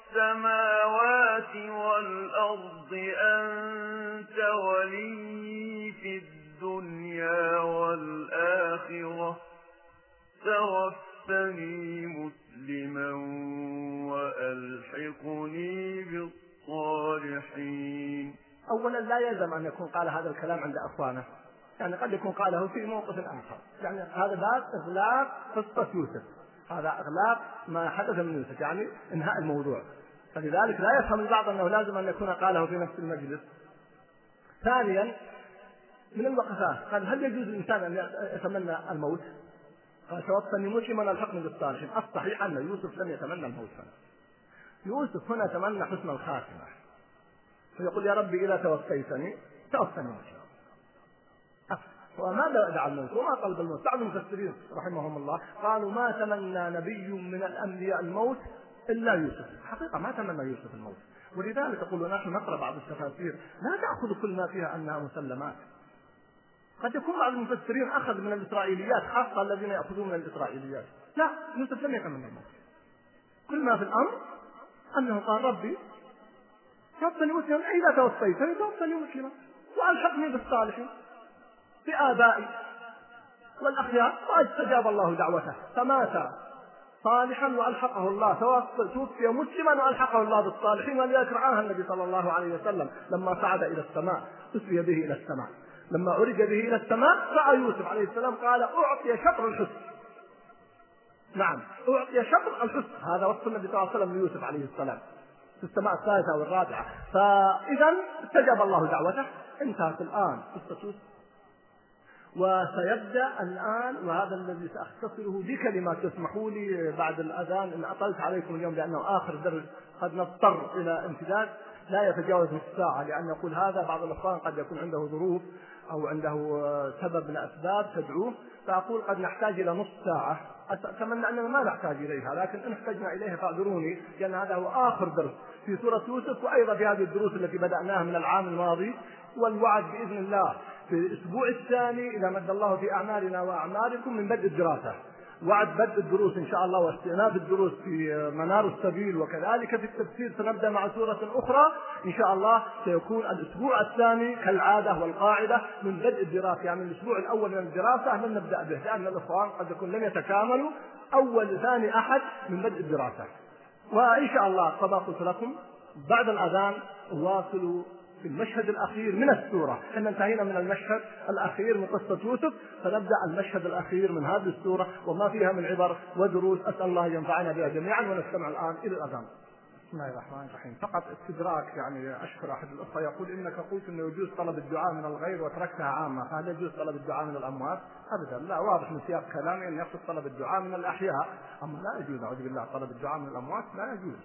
والأرض أنت ولي في الدنيا والآخرة. توفني مسلما وألحقني بالصالحين. أولا لا يلزم أن يكون قال هذا الكلام عند أخوانه. يعني قد يكون قاله في موقف آخر. يعني هذا باب إغلاق قصة يوسف. هذا إغلاق ما حدث من يوسف يعني إنهاء الموضوع. فلذلك لا يفهم البعض أنه لازم أن يكون قاله في نفس المجلس. ثانيا من الوقفات. قال هل يجوز الإنسان أن يتمنى الموت؟ قال توفني مسلما الحقني بالصالحين الصحيح أن يوسف لم يتمنى الموت. هنا يوسف هنا تمنى حسن الخاتمة. فيقول يا ربي إذا توفيتني توفني مسلما وماذا الموت وما طلب الموت. بعض المفسرين رحمهم الله قالوا ما تمنى نبي من الأنبياء الموت إلا يوسف. حقيقة ما تمنى يوسف الموت. ولذلك أقول نحن نقرأ بعض التفاسير لا تأخذ كل ما فيها أنها مسلمات. قد يكون بعض المفسرين أخذ من الإسرائيليات خاصة الذين يأخذون من الإسرائيليات. لا يوسف لم يتمنى الموت. كل ما في الأمر أنه قال ربي توفني مسلما إذا توفيتني توفني مسلما وألحقني بالصالحين. بآبائي والأخيار واستجاب الله دعوته فمات صالحا وألحقه الله توفي مسلما وألحقه الله بالصالحين ولذلك رعاها النبي صلى الله عليه وسلم لما صعد إلى السماء أسري به إلى السماء. لما عرج به إلى السماء رأى يوسف عليه السلام قال أعطي شطر الحسن. نعم أعطي شطر الحسن. هذا وصف النبي صلى الله عليه وسلم ليوسف عليه السلام. في السماء الثالثة والرابعة. فاذا استجاب الله دعوته انتهت الآن قصة يوسف. وسيبدأ الآن وهذا الذي سأختصره بكلمات تسمحوا لي بعد الأذان إن أطلت عليكم اليوم لأنه آخر درس قد نضطر إلى امتداد لا يتجاوز نصف ساعة لأن يقول هذا بعض الأخوان قد يكون عنده ظروف أو عنده سبب من اسباب تدعوه فأقول قد نحتاج إلى نصف ساعة. أتمنى أننا ما نحتاج إليها لكن إن احتجنا إليها فاعذروني لأن هذا هو آخر درس في سورة يوسف وأيضا في هذه الدروس التي بدأناها من العام الماضي والوعد بإذن الله في الأسبوع الثاني إذا مد الله في أعمالنا وأعمالكم من بدء الدراسة. وعد بدء الدروس إن شاء الله واستئناف الدروس في منار السبيل وكذلك في التفسير سنبدأ مع سورة أخرى. إن شاء الله سيكون الأسبوع الثاني كالعادة والقاعدة من بدء الدراسة. يعني الأسبوع الأول من الدراسة لن نبدأ به لأن الإخوان قد يكون لم يتكاملوا. أول ثاني أحد من بدء الدراسة. وإن شاء الله كما قلت لكم بعد الأذان واصلوا في المشهد الأخير من السورة. إحنا انتهينا من المشهد الأخير من قصة يوسف فنبدأ المشهد الأخير من هذه السورة وما فيها من عبر ودروس. أسأل الله أن ينفعنا بها جميعا ونستمع الآن إلى الأذان. بسم الله الرحمن الرحيم. فقط استدراك يعني أشكر أحد الأخوة يقول إنك قلت إنه يجوز طلب الدعاء من الغير وتركتها عامة. فهل يجوز طلب الدعاء من الأموات؟ ابدا لا واضح من سياق كلامي أن يقصد طلب الدعاء من الأحياء. أما لا يجوز أعوذ بالله طلب الدعاء من الأموات لا يجوز.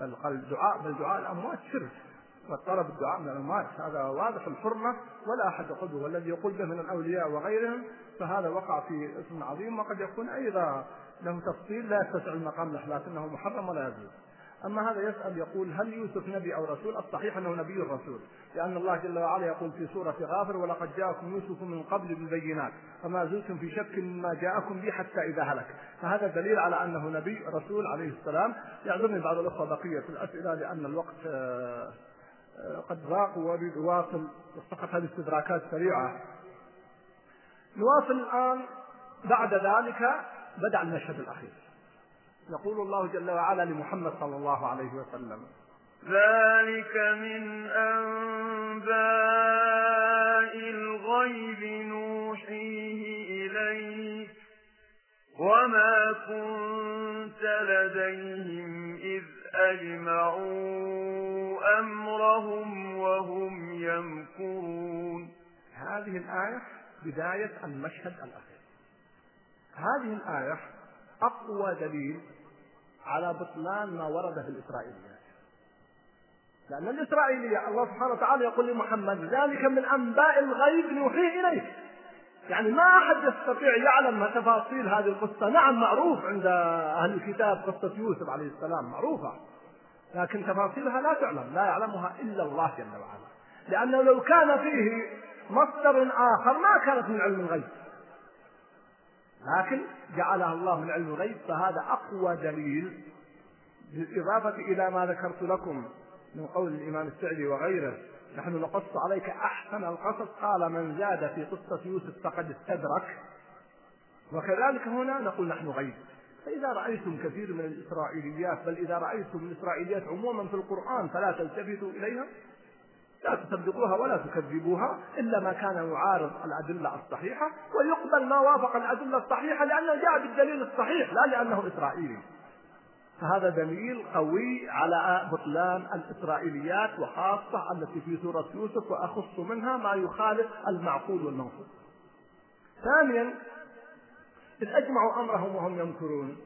بل الدعاء بل دعاء الأموات شرك. وطلب الدعاء من الأموات. هذا واضح الحرمة ولا أحد يقول به والذي يقول به من الأولياء وغيرهم فهذا وقع في اسم عظيم وقد يكون أيضا له تفصيل لا يتسع المقام له لكنه محرم ولا يجوز. أما هذا يسأل يقول هل يوسف نبي أو رسول؟ الصحيح أنه نبي رسول لأن الله جل وعلا يقول في سورة غافر ولقد جاءكم يوسف من قبل بالبينات فما زلتم في شك مما جاءكم به حتى إذا هلك. فهذا دليل على أنه نبي رسول عليه السلام. يعذرني بعض الأخوة بقية الأسئلة لأن الوقت آه، قد ضاق وأريد أواصل فقط هذه استدراكات سريعة. نواصل الآن بعد ذلك بدأ المشهد الأخير. يقول الله جل وعلا لمحمد صلى الله عليه وسلم ذلك من أنباء الغيب نوحيه إليك وما كنت لديهم أجمعوا أمرهم وهم يمكرون. هذه الآية بداية المشهد الأخير. هذه الآية أقوى دليل على بطلان ما ورد في الإسرائيليات. لأن الإسرائيلية الله سبحانه وتعالى يقول لمحمد ذلك من أنباء الغيب نوحيه إليك. يعني ما أحد يستطيع يعلم تفاصيل هذه القصة. نعم معروف عند أهل الكتاب قصة يوسف عليه السلام معروفة. لكن تفاصيلها لا تعلم لا يعلمها إلا الله جل وعلا. لأنه لو كان فيه مصدر آخر ما كانت من علم الغيب. لكن جعلها الله من علم الغيب فهذا أقوى دليل بالإضافة إلى ما ذكرت لكم من قول الإمام السعدي وغيره. نحن نقص عليك أحسن القصص. قال من زاد في قصة يوسف فقد استدرك. وكذلك هنا نقول نحن غيب. فإذا رأيتم كثير من الإسرائيليات بل إذا رأيتم الإسرائيليات عموما في القرآن فلا تلتفتوا إليها. لا تصدقوها ولا تكذبوها إلا ما كان يعارض الأدلة الصحيحة ويقبل ما وافق الأدلة الصحيحة لأنه جاء بالدليل الصحيح لا لأنه إسرائيلي. فهذا دليل قوي على بطلان الإسرائيليات وخاصة التي في سورة يوسف وأخص منها ما يخالف المعقول والمنقول ثانيا إذ أجمعوا أمرهم وهم يمكرون.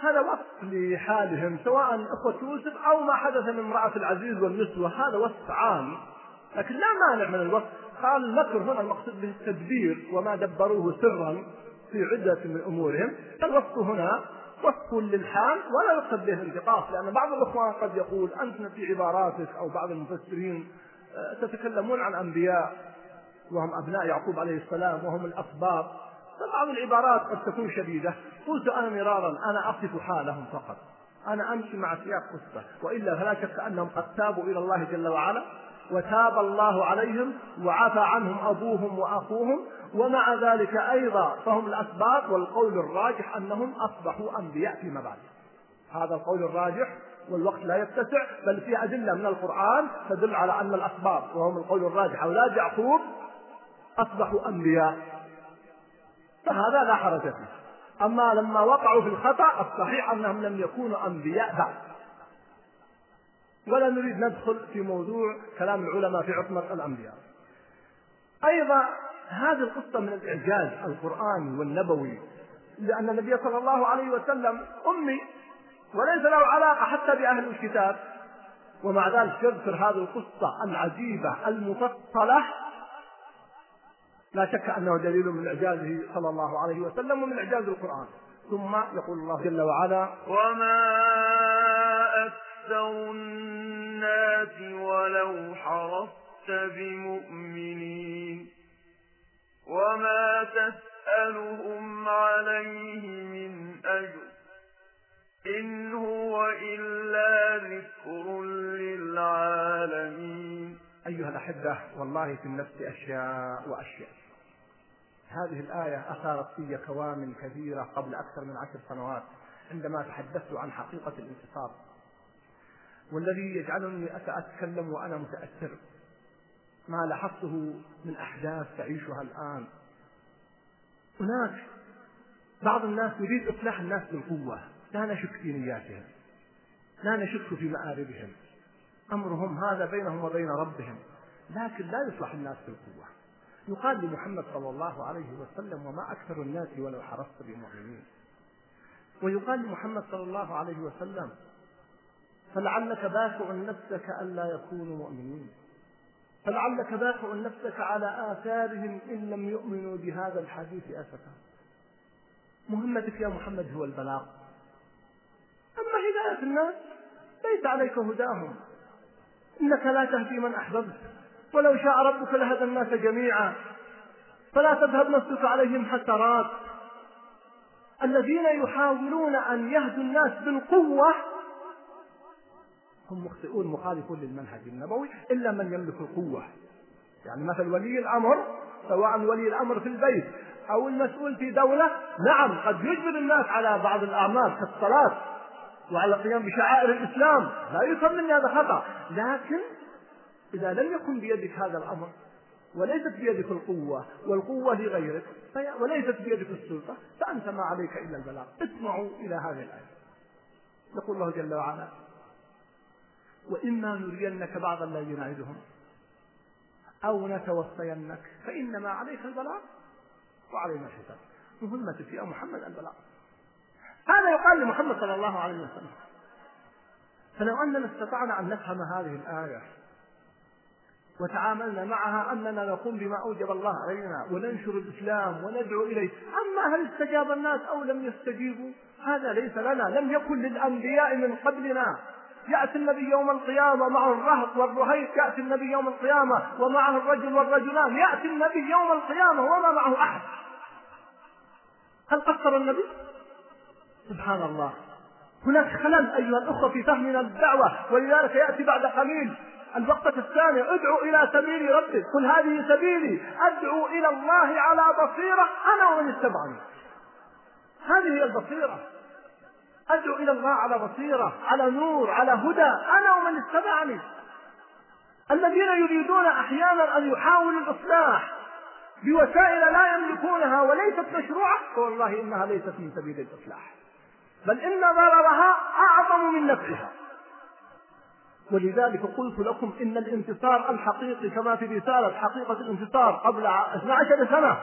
هذا وصف لحالهم سواء أخوة يوسف أو ما حدث من امرأة العزيز والنسوة هذا وصف عام. لكن لا مانع من الوصف. قال المكر هنا المقصود به التدبير وما دبروه سرا في عدة من أمورهم. الوصف هنا وصف للحال ولا يقصد به الانتقاص لأن بعض الإخوان قد يقول أنت في عباراتك أو بعض المفسرين آه، تتكلمون عن أنبياء وهم أبناء يعقوب عليه السلام وهم الأسباط. فبعض العبارات قد تكون شديدة. قلت أنا مرارا أنا أصف حالهم فقط. أنا أمشي مع سياق قصة وإلا فلا شك أنهم قد تابوا إلى الله جل وعلا وتاب الله عليهم وعفى عنهم أبوهم وأخوهم ومع ذلك أيضا فهم الأسباب والقول الراجح أنهم أصبحوا أنبياء فيما بعد هذا القول الراجح والوقت لا يتسع بل في أدلة من القرآن تدل على أن الأسباب وهم القول الراجح. أولاد يعقوب أصبحوا أنبياء. فهذا لا حرج فيه. أما لما وقعوا في الخطأ الصحيح أنهم لم يكونوا أنبياء بعد. ولا نريد ندخل في موضوع كلام العلماء في عصمة الأنبياء. أيضا هذه القصة من الإعجاز القرآني والنبوي لأن النبي صلى الله عليه وسلم أمي وليس له علاقة حتى بأهل الكتاب. ومع ذلك يذكر هذه القصة العجيبة المفصلة لا شك أنه دليل من إعجازه صلى الله عليه وسلم ومن إعجاز القرآن. ثم يقول الله جل وعلا وما أكثر الناس ولو حرصت بمؤمنين. وما تسألهم عليه من أجر. إن هو إلا ذكر للعالمين. أيها الأحبة والله في النفس أشياء وأشياء. هذه الآية أثارت في كوامن كثيرة قبل أكثر من عشر سنوات عندما تحدثت عن حقيقة الانتصار. والذي يجعلني أتكلم وأنا متأثر. ما لاحظته من أحداث تعيشها الآن. هناك بعض الناس يريد إصلاح الناس بالقوة. لا نشك في نياتهم. لا نشك في مآربهم. أمرهم هذا بينهم وبين ربهم. لكن لا يصلح الناس بالقوة. يقال لمحمد صلى الله عليه وسلم وما أكثر الناس ولو حرصت بمؤمنين ويقال لمحمد صلى الله عليه وسلم فلعلك باكع نفسك ألا يكونوا مؤمنين. فلعلك باكع نفسك على آثارهم إن لم يؤمنوا بهذا الحديث أسفا. مهمتك يا محمد هو البلاغ. أما هداية الناس ليس عليك هداهم. إنك لا تهدي من أحببت. ولو شاء ربك لهدى الناس جميعا. فلا تذهب نفسك عليهم حسرات الذين يحاولون أن يهدوا الناس بالقوة هم مخطئون مخالفون للمنهج النبوي إلا من يملك القوة. يعني مثل ولي الأمر سواء ولي الأمر في البيت أو المسؤول في دولة نعم قد يجبر الناس على بعض الأعمال كالصلاة وعلى القيام بشعائر الإسلام. لا يفهم مني هذا خطأ لكن إذا لم يكن بيدك هذا الأمر وليست بيدك القوة والقوة لغيرك وليست بيدك السلطة فأنت ما عليك إلا البلاغ. اسمعوا إلى هذه الآية. يقول الله جل وعلا وإما نرينك بعض الذي نعدهم أو نتوفينك فإنما عليك البلاغ وعلينا الحساب. مهمتك يا محمد البلاغ. هذا يقال لمحمد صلى الله عليه وسلم. فلو أننا استطعنا أن نفهم هذه الآية وتعاملنا معها أننا نقوم بما أوجب الله علينا وننشر الإسلام وندعو إليه. أما هل استجاب الناس أو لم يستجيبوا؟ هذا ليس لنا. لم يكن للأنبياء من قبلنا. يأتي النبي يوم القيامة معه الرهط والرهيط يأتي النبي يوم القيامة ومعه الرجل والرجلان يأتي النبي يوم القيامة وما معه أحد. هل قصر النبي؟ سبحان الله. هناك خلل أيها الأخوة في فهمنا الدعوة ولذلك يأتي بعد قليل. الوقفة الثانية ادعو إلى سبيل ربك قل هذه سبيلي. أدعو إلى الله على بصيرة أنا ومن اتبعني. هذه هي البصيرة. أدعو إلى الله على بصيرة على نور على هدى أنا ومن اتبعني. الذين يريدون أحيانا أن يحاولوا الإصلاح بوسائل لا يملكونها وليست مشروعة فوالله إنها ليست من سبيل الإصلاح. بل إن ضررها أعظم من نفعها. ولذلك قلت لكم إن الانتصار الحقيقي كما في رسالة حقيقة الانتصار قبل 12 سنة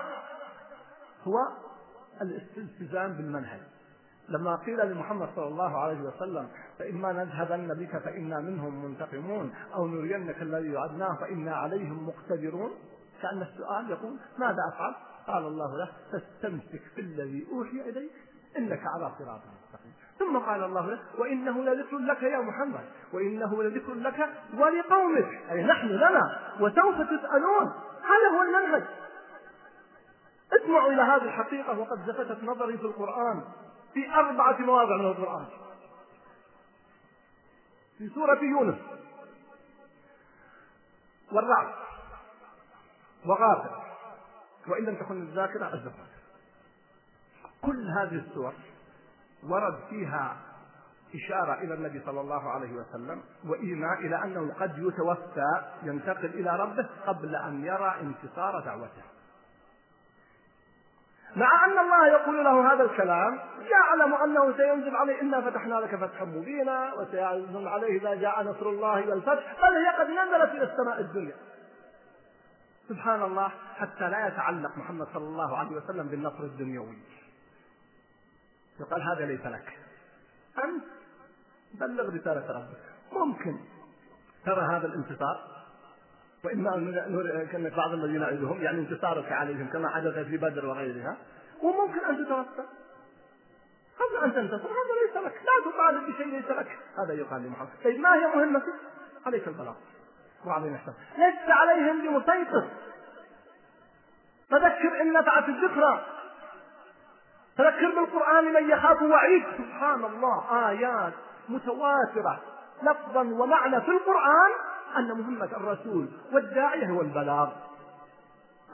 هو الالتزام بالمنهج. لما قيل لمحمد صلى الله عليه وسلم فإما نذهبن بك فإنا منهم منتقمون أو نرينك الذي وعدناه فإنا عليهم مقتدرون. كأن السؤال يقول ماذا أفعل؟ قال الله له فاستمسك في الذي أوحي إليك إنك على صراط ثم قال الله له وإنه لذكر لك يا محمد وإنه لذكر لك ولقومك أي نحن لنا وسوف تسألون هذا هو المنهج. اسمعوا إلى هذه الحقيقة وقد لفتت نظري في القرآن في أربعة مواضع من القرآن. في سورة يونس والرعد وغافر وإن لم تكن الذاكرة الزفر كل هذه السور ورد فيها إشارة إلى النبي صلى الله عليه وسلم وإيماء إلى أنه قد يتوفى ينتقل إلى ربه قبل أن يرى انتصار دعوته. مع أن الله يقول له هذا الكلام يعلم أنه سينزل عليه إنا فتحنا لك فتحا مبينا وسينزل عليه إذا جاء نصر الله والفتح بل هي قد نزلت إلى السماء الدنيا. سبحان الله حتى لا يتعلق محمد صلى الله عليه وسلم بالنصر الدنيوي. يقال هذا ليس لك. أنت بلغ رسالة ربك. ممكن ترى هذا الانتصار وإما أن بعض الذين نعدهم يعني انتصارك عليهم كما حدث في بدر وغيرها وممكن أن تتوفى قبل أن تنتصر هذا ليس لك. لا تطالب بشيء ليس لك. هذا يقال لمحمد. طيب ما هي مهمتك عليك البلاغ. وعلينا السلام. لست عليهم بمسيطر. فذكر إن نفعت الذكرى. فذكر بالقرآن من يخاف وعيد؟ سبحان الله آيات متواترة. لفظا ومعنى في القرآن أن محمد الرسول والداعية هو البلاغ.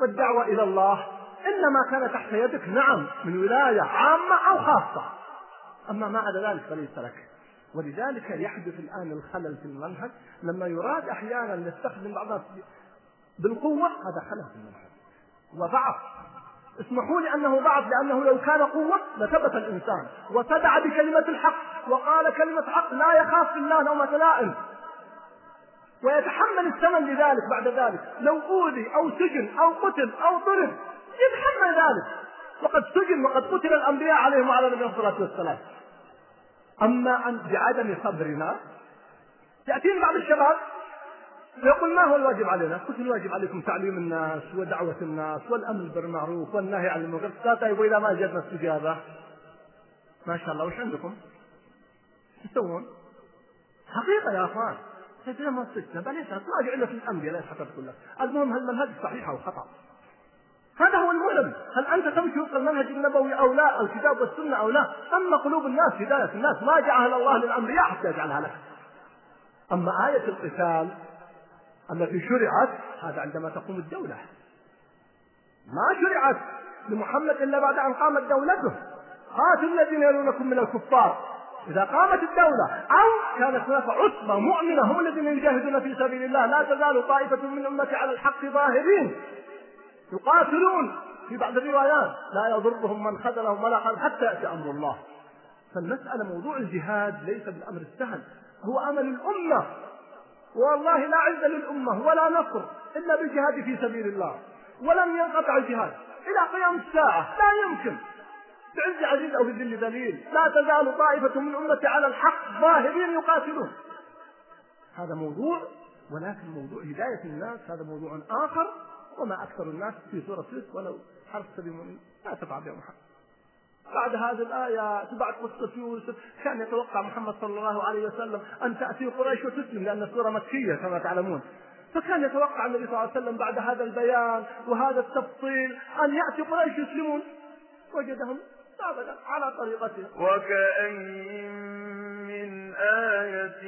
والدعوة إلى الله إنما كان تحت يدك نعم من ولاية عامة أو خاصة. أما ما عدا ذلك فليس لك. ولذلك يحدث الآن الخلل في المنهج. لما يراد أحيانا نستخدم بعض بالقوة هذا خلل في المنهج. وضعف. اسمحوا لي أنه ضعف لأنه لو كان قوة لثبت الإنسان. وتبع بكلمة الحق وقال كلمة حق لا يخاف الله لومه لائم ويتحمل الثمن لذلك بعد ذلك. لو أوذي أو سجن أو قتل أو ضرب يتحمل ذلك. وقد سجن وقد قتل الأنبياء عليهم وعلى نبينا الصلاه والسلام أما أن بعدم صبرنا ياتيني بعض الشباب يقول ما هو الواجب علينا؟ قلت الواجب عليكم تعليم الناس ودعوة الناس والأمر بالمعروف والنهي عن المنكر. طيب وإذا ما جدنا استجابة؟ ما شاء الله وش عندكم؟ إيش تسوون؟ حقيقة يا أخوان. سيدنا ما استجنا بل راجع إلا في الأنبياء لا يتحدث كله المهم هل المنهج صحيح أو خطأ؟ هذا هو المهم هل أنت تمشي وفق المنهج النبوي أو لا الكتاب والسنة أو لا؟ أما قلوب الناس هداية الناس. ما جعلها الله للأنبياء حتى يجعلها لك. أما آية القتال التي شرعت هذا عندما تقوم الدولة. ما شرعت لمحمد إلا بعد أن قامت دولته. قاتلوا الذين يلونكم من الكفار. إذا قامت الدولة أو كانت هناك عصبة مؤمنة هم الذين يجاهدون في سبيل الله لا تزال طائفة من أمتي على الحق ظاهرين. يقاتلون في بعض الروايات. لا يضرهم من خذلهم ولا خذل حتى يأتي أمر الله. فالمسألة موضوع الجهاد ليس بالأمر السهل. هو أمل الأمة. والله لا عز للأمة ولا نصر إلا بالجهاد في سبيل الله ولن ينقطع الجهاد إلى قيام الساعة لا يمكن. بعز عزيز أو بذل ذليل لا تزال طائفة من أمتي على الحق ظاهرين يقاتلون. هذا موضوع ولكن موضوع هداية الناس هذا موضوع آخر وما أكثر الناس في سورة يوسف ولو حرف سبيل لا تفعل يا محمد بعد هذه الآيات بعد قصة يوسف كان يتوقع محمد صلى الله عليه وسلم أن تأتي قريش وتسلم لأن السورة مكية كما تعلمون. فكان يتوقع النبي صلى الله عليه وسلم بعد هذا البيان وهذا التفصيل أن يأتي قريش يسلمون. وجدهم أبدا على طريقته وكأين من آية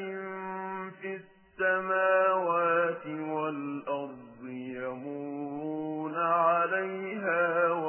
في السماوات والأرض يمرون عليها وهم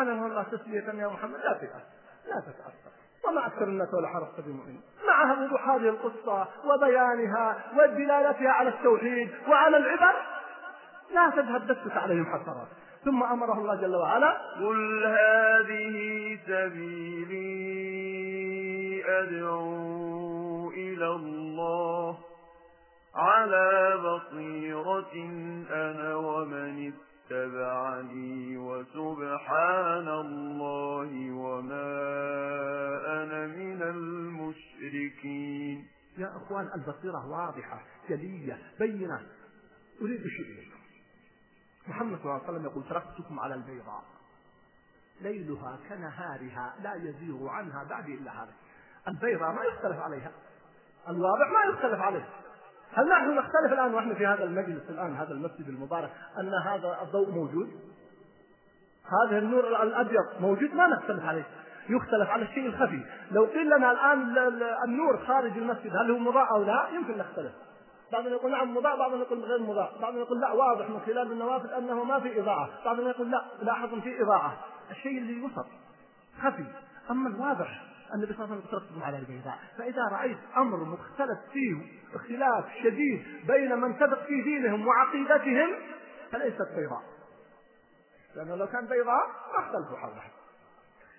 فقال له الله تسلية يا محمد لا تتأثر لا تتأثر وما أكثر الناس ولا حرصت بمؤمن. مع وضوح هذه القصة وبيانها ودلالتها على التوحيد وعلى العبر. لا تذهب نفسك عليهم حسرات. ثم أمره الله جل وعلا قل هذه سبيلي أدعو إلى الله على بصيرة أنا ومن اتبعني وسبحان الله وما أنا من المشركين. يا أخوان البصيرة واضحة جلية بينة. أريد شيء محمد صلى الله عليه وسلم يقول تركتكم على البيضاء. ليلها كنهارها لا يزيغ عنها بعد إلا هذا. البيضاء ما يختلف عليها. الواضح ما يختلف عليه. هل نحن نختلف الآن ونحن في هذا المجلس الآن هذا المسجد المبارك أن هذا الضوء موجود؟ هذا النور الأبيض موجود؟ ما نختلف عليه. يختلف على الشيء الخفي. لو قيل لنا الآن النور خارج المسجد هل هو مضاء أو لا؟ يمكن نختلف. بعضهم يقول نعم مضاء بعضهم يقول غير مضاء. بعضهم يقول لا واضح من خلال النوافذ أنه ما في إضاءة. بعضهم يقول لا لاحظ في إضاءة. الشيء اللي وسط خفي. أما الواضح النبي صلى الله عليه وسلم على البيضاء فإذا رأيت أمر مختلف فيه اختلاف شديد بين من سبق في دينهم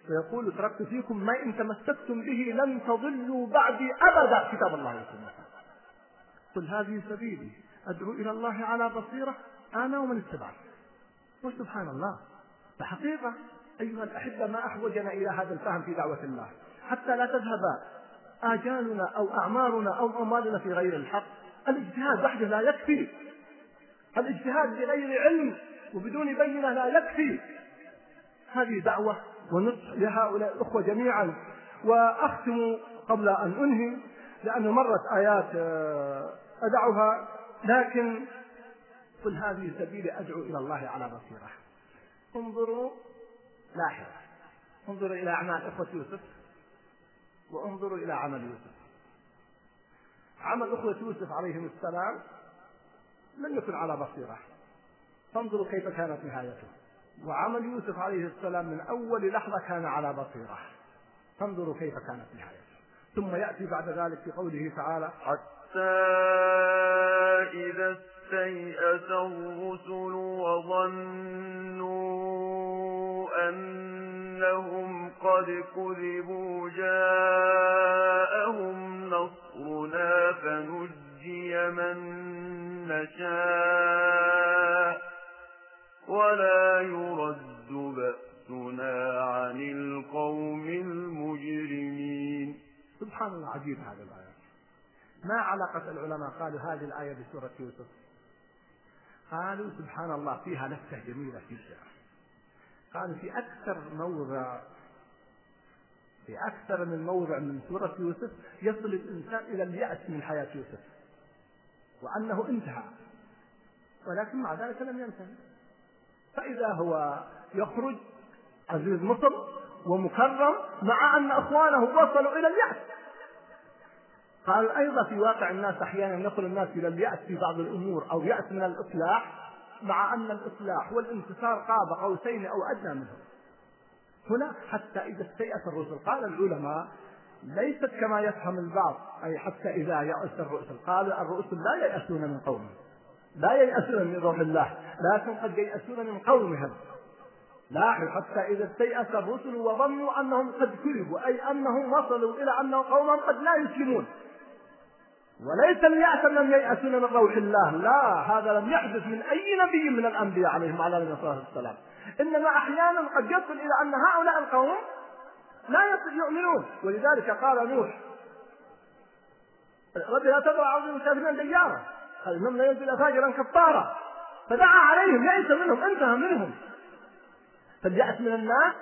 ويقول تركت فيكم ما إن تمسكتم به لن تضلوا بعدي أبدا. كتاب الله وسنة قل هذه سبيلي. أدعو إلى الله على بصيرة أنا ومن اتبعني وسبحان الله. فحقيقة أيها الأحبة ما أحوجنا إلى هذا الفهم في دعوة الله. حتى لا تذهب آجالنا أو أعمارنا أو أموالنا في غير الحق. الاجتهاد وحده لا يكفي. الاجتهاد بغير علم وبدون بينة لا يكفي. هذه دعوة ونصح لهؤلاء الأخوة جميعا. وأختم قبل أن أنهي لأن مرت آيات آه، أدعها لكن قل هذه سبيلي أدعو إلى الله على بصيرة. انظروا لاحظ انظروا إلى أعمال إخوة يوسف. وانظروا إلى عمل يوسف. عمل أخوة يوسف عليهم السلام لم يكن على بصيرة. فانظروا كيف كانت نهايته. وعمل يوسف عليه السلام من أول لحظة كان على بصيرة. فانظروا كيف كانت نهايته. ثم يأتي بعد ذلك في قوله تعالى حتى إذا استيأس الرسل وظنوا أنهم قد كذبوا جاءهم نصرنا فنجي من نشاء ولا يرد بأسنا عن القوم المجرمين. سبحان الله عجيب هذا الآية. ما علاقة العلماء؟ قالوا هذه الآية بسورة يوسف. قالوا سبحان الله فيها لفتة جميلة جدا. قالوا في أكثر موضع في أكثر من موضع من سورة يوسف يصل الإنسان إلى اليأس من حياة يوسف وأنه انتهى ولكن مع ذلك لم ينتهي. فإذا هو يخرج عزيز مصر ومكرم مع أن إخوانه وصلوا إلى اليأس قال أيضا في واقع الناس أحيانا يصل الناس إلى اليأس في بعض الأمور أو يأس من الإصلاح مع أن الإصلاح والانتصار قاب قوسين أو أدنى منه هنا حتى إذا استيأس الرسل. قال العلماء ليست كما يفهم البعض أي حتى إذا يأس الرسل. قال الرسل لا ييأسون من قومهم. لا ييأسون من روح الله لكن قد ييأسون من قومهم. لاحظ حتى إذا استيأس الرسل وظنوا أنهم قد كذبوا أي أنهم وصلوا إلى أن قومهم قد لا يسلمون. وليس اليأس أنهم ييأسون من روح الله. لا هذا لم يحدث من أي نبي من الأنبياء عليهم وعلى الصلاة والسلام. إنما أحيانا قد يصل إلى أن هؤلاء القوم لا يؤمنون. ولذلك قال نوح رب لا تذر عظيم الكافرين ديارا. إنهم لا ينزل فاجرا كفارا. فدعا عليهم يئس منهم انتهى منهم. فاليأس من الناس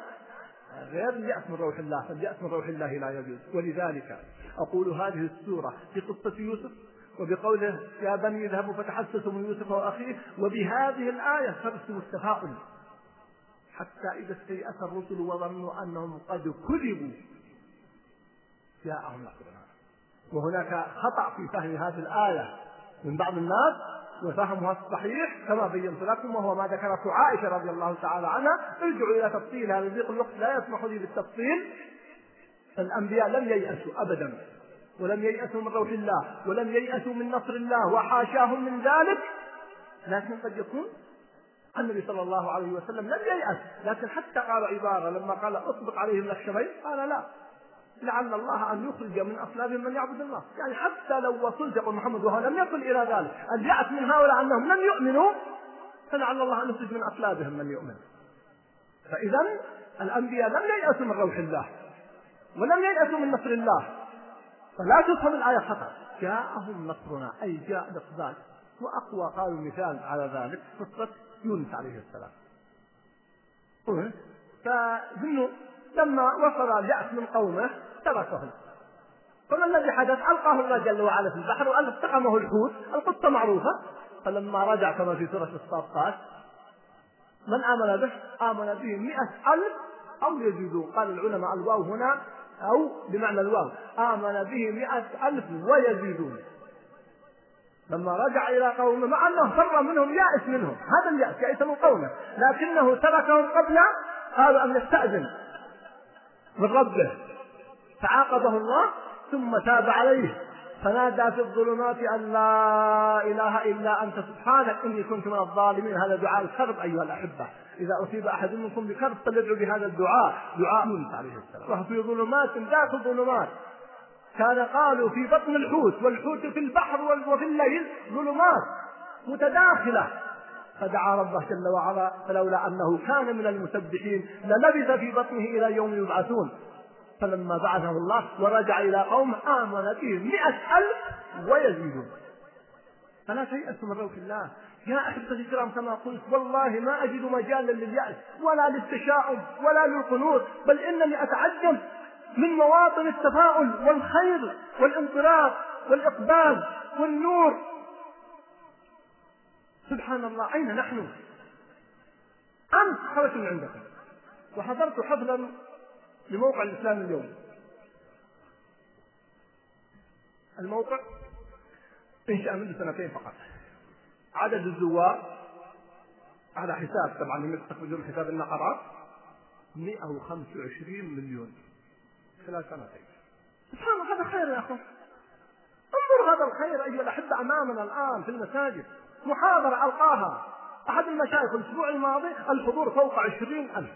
غير اليأس من روح الله فاليأس من روح الله لا يجوز. ولذلك أقول هذه السورة في قصة يوسف وبقوله يا بني اذهبوا فتحسسوا من يوسف وأخيه وبهذه الآية ترسم التفاؤل حتى إذا استيأس الرسل وظنوا أنهم قد كذبوا جاءهم نصرنا. وهناك خطأ في فهم هذه الآية من بعض الناس وفهمها الصحيح كما بينت لكم وهو ما ذكرته عائشة رضي الله تعالى عنها. ارجعوا إلى تفصيل هذا ضيق الوقت لا يسمح لي بالتفصيل. الأنبياء لم ييأسوا أبدا ولم ييأسوا من روح الله ولم ييأسوا من نصر الله وحاشاهم من ذلك. لكن قد يكون النبي صلى الله عليه وسلم لم ييأس لكن حتى قال عبارة لما قال اطبق عليهم الشمين قال لا. لعل الله أن يخرج من أصلابهم من يعبد الله. يعني حتى لو وصلت يقول محمد وهو لم يصل إلى ذلك اليأس من هؤلاء أنهم لم يؤمنوا فلعل الله أن يخرج من أصلابهم من يؤمن. فإذا الأنبياء لم ييأسوا من روح الله ولم ييأسوا من نصر الله. فلا تفهم الآية خطأ جاءهم نصرنا أي جاء الإقبال. وأقوى قالوا مثال على ذلك قصة يونس عليه السلام. فذنوا لما وصل اليأس من قومه تركهم فما الذي حدث؟ ألقاه الله جل وعلا في البحر والتقمه الحوت. القصة معروفة. فلما رجع كما في سورة الصافات من آمن به؟ آمن به مئة ألف أو يزيدون. قال العلماء الواو هنا أو بمعنى الواو آمن به مئة ألف ويزيدون. لما رجع إلى قومه مع أنه فر منهم يائس منهم. هذا اليأس يأس من قومه. لكنه تركهم قبل قالوا أن يستأذن من ربه. فعاقبه الله ثم تاب عليه. فنادى في الظلمات أن لا إله إلا أنت سبحانك إني كنت من الظالمين. هذا دعاء الكرب أيها الأحبة. إذا أصيب أحد منكم بكرب فليدعو بهذا الدعاء. دعاء يونس عليه السلام. وهو في ظلمات ذات ظلمات كان قالوا في بطن الحوت والحوت في البحر وفي الليل ظلمات متداخلة. فدعا ربه جل وعلا فلولا أنه كان من المسبحين للبث في بطنه إلى يوم يبعثون. فلما بعثه الله ورجع إلى قوم آمن به مئة ألف ويزيدون. فلا تيأسوا من روح الله. يا أحبتي الكرام كما قلت والله ما أجد مجالا لليأس ولا للتشاؤم ولا للقنوط بل إنني أتعجب من مواطن التفاؤل والخير والانطلاق والإقبال والنور. سبحان الله أين نحن؟ أمس خرجت من عندكم وحضرت حفلا لموقع الإسلام اليوم. الموقع انشا منذ سنتين فقط. عدد الزوار على حساب طبعا لم يستخدم حساب النقرات 125 مليون. خلال سنتين. سبحان الله هذا خير يا أخوان. انظر هذا الخير أيها الأحبة أمامنا الآن في المساجد. محاضرة ألقاها أحد المشايخ الأسبوع الماضي الحضور فوق 20000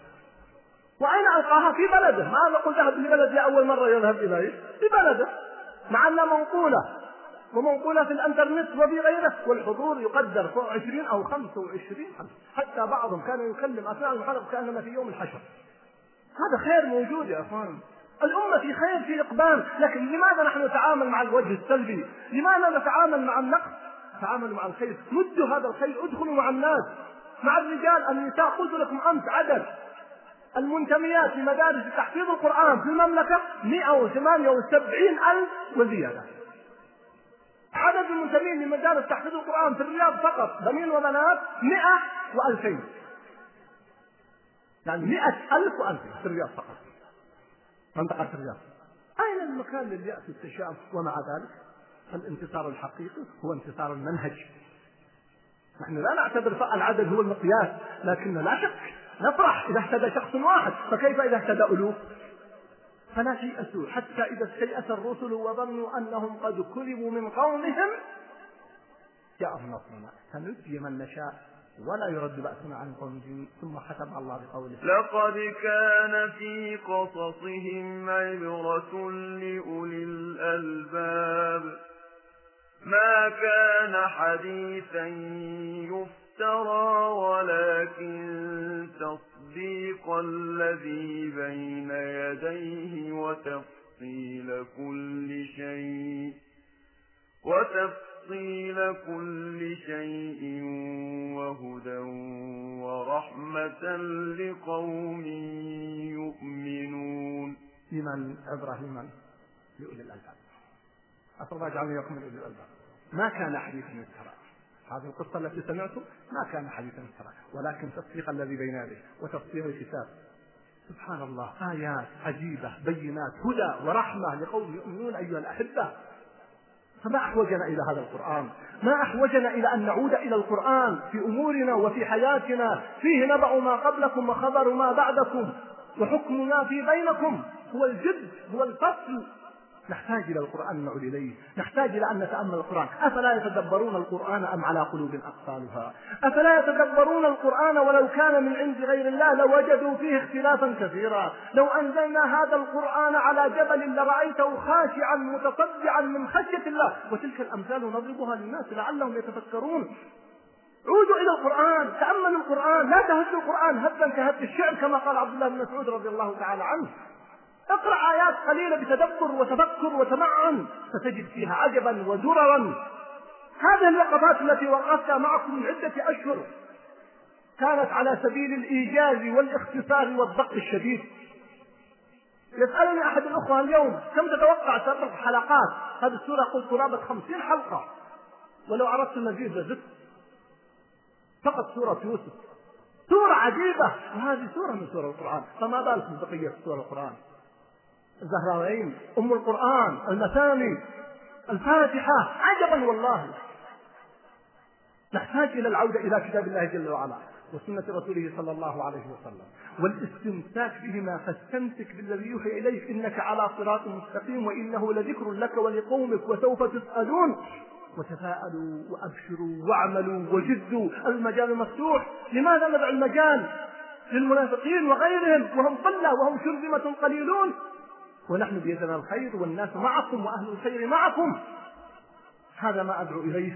وأين ألقاها في بلده. ما أقول ذهب لبلدي أول مرة يذهب إليه في بلده. مع أنها منقولة. ومنقولة في الإنترنت وفي غيره. والحضور يقدر فوق 20 أو 25 حتى بعضهم كان يكلم أثناء الحرب كأننا في يوم الحشر. هذا خير موجود يا أخوان. الأمة في خير في إقبال. لكن لماذا نحن نتعامل مع الوجه السلبي؟ لماذا نتعامل مع النقص؟ تعاملوا مع الخير. مدوا هذا الخير. ادخلوا مع الناس. مع الرجال النساء. قلت لكم أمس عدد. المنتميات لمدارس تحفيظ القرآن في المملكة 178 ألف وزيادة. عدد المنتمين لمدارس تحفيظ القرآن في الرياض فقط بنين وبنات 100 و2000 يعني 100 ألف و2000 في الرياض فقط. منطقة الرياض. أين المكان لليأس والتشاؤم ومع ذلك الانتصار الحقيقي هو انتصار المنهج. نحن لا نعتبر العدد هو المقياس لكن لا شك نفرح إذا اهتدى شخص واحد فكيف إذا اهتدى ألوف فلا تيأسوا حتى إذا استيأس الرسل وظنوا أنهم قد كذبوا من قومهم جاءهم نصرنا سنجي من نشاء ولا يرد بأسنا عن قوم ثم ختم الله بقوله. لقد كان في قصصهم عبرة لأولي الألباب. ما كان حديثا يفترى ولكن تصديق الذي بين يديه وتفصيل كل شيء وتفصيل كل شيء وهدى ورحمة لقوم يؤمنون. لمن لمن لأولي الألباب. أسأل الله يجعلني من أولي الألباب. ما كان حديثا يذكر. هذه القصة التي سمعته ما كان حديثا يذكر ولكن تصديق الذي بين يديه وتفصيل الكتاب. سبحان الله آيات عجيبة بينات هدى ورحمة لقوم يؤمنون أيها الأحبة. فما أحوجنا إلى هذا القرآن؟ ما أحوجنا إلى أن نعود إلى القرآن في أمورنا وفي حياتنا؟ فيه نبأ ما قبلكم وخبر ما بعدكم وحكم ما في بينكم. هو الجد هو الفصل. نحتاج إلى القرآن نعود إليه نحتاج إلى أن نتأمل القرآن. أفلا يتدبرون القرآن أم على قلوب أقفالها؟ أفلا يتدبرون القرآن ولو كان من عند غير الله لوجدوا فيه اختلافا كثيرا. لو أنزلنا هذا القرآن على جبل لرأيته خاشعا متصدعا من خشية الله. وتلك الأمثال نضربها للناس لعلهم يتفكرون. عودوا إلى القرآن تأملوا القرآن لا تهدوا القرآن هدا كهد الشعر كما قال عبد الله بن مسعود رضي الله تعالى عنه. اقرأ آيات قليلة بتدبر وتفكر وتمعن فتجد فيها عجبا ودررا. هذه اللقطات التي وقفتها معكم من عدة أشهر كانت على سبيل الإيجاز والاختصار والضغط الشديد. يسألني أحد الأخوة اليوم كم تتوقع تطرق حلقات؟ هذه السورة قلت قرابة خمسين حلقة ولو أردت المزيد لزدت. فقط سورة يوسف. سورة عجيبة. وهذه سورة من سور القرآن. فما بالك ببقية سور القرآن؟ الزهراوين أم القرآن المثاني الفاتحة. عجبا والله. نحتاج إلى العودة إلى كتاب الله جل وعلا وسنة رسوله صلى الله عليه وسلم. والاستمساك بهما فاستمسك بالذي يوحي إليك إنك على صراط مستقيم وإنه لذكر لك ولقومك وسوف تسألون. وتفاءلوا وأبشروا واعملوا وجدوا. المجال مفتوح. لماذا ندع المجال؟ للمنافقين وغيرهم. وهم قلة وهم شرذمة قليلون. ونحن بيدنا الخير والناس معكم وأهل الخير معكم. هذا ما أدعو إليه.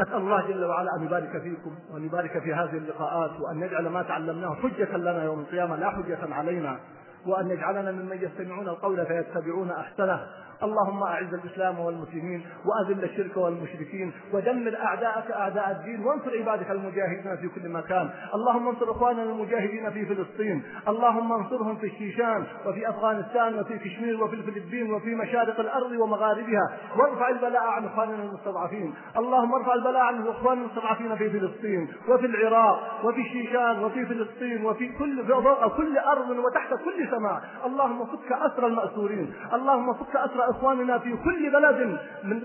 أسأل الله جل وعلا أن يبارك فيكم وأن يبارك في هذه اللقاءات وأن يجعل ما تعلمناه حجة لنا يوم القيامة لا حجة علينا. وأن يجعلنا ممن يستمعون القول فيتبعون أحسنه. اللهم أعز الإسلام والمسلمين وأذل الشرك والمشركين ودمر أعداءك أعداء الدين وانصر عبادك المجاهدين في كل مكان. اللهم انصر إخواننا المجاهدين في فلسطين. اللهم انصرهم في الشيشان وفي أفغانستان وفي كشمير وفي الفلبين وفي مشارق الأرض ومغاربها. وارفع البلاء عن إخواننا المستضعفين. اللهم ارفع البلاء عن إخواننا المستضعفين في فلسطين وفي العراق وفي الشيشان وفي فلسطين وفي كل فوق كل أرض وتحت كل سماء. اللهم فك أسر المأسورين. اللهم فك أسر إخواننا في كل بلد من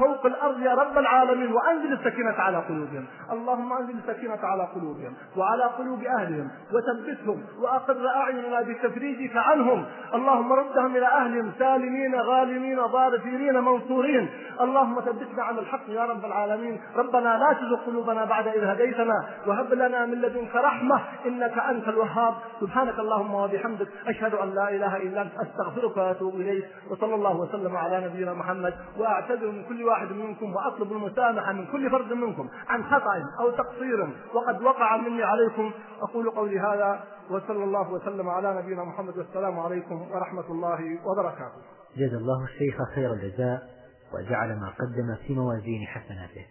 فوق الأرض يا رب العالمين وأنزل السكينة على قلوبهم. اللهم أنزل السكينة على قلوبهم وعلى قلوب أهلهم وثبتهم وأقر أعيننا بتفريجك عنهم. اللهم ردهم إلى أهلهم سالمين غالمين ظارفين منصورين. اللهم ثبتنا على الحق يا رب العالمين. ربنا لا تزغ قلوبنا بعد إذ هديتنا وهب لنا من لدنك رحمة إنك أنت الوهاب. سبحانك اللهم وبحمدك أشهد أن لا إله إلا أنت أستغفرك وأتوب إليك وصلى الله وسلم على نبينا محمد وأعتذر من كل واحد منكم وأطلب المسامحة من كل فرد منكم عن خطأ أو تقصير وقد وقع مني عليكم أقول قولي هذا وصلى الله وسلم على نبينا محمد والسلام عليكم ورحمة الله وبركاته. جزا الله الشيخ خير الجزاء وجعل ما قدم في موازين حسناته.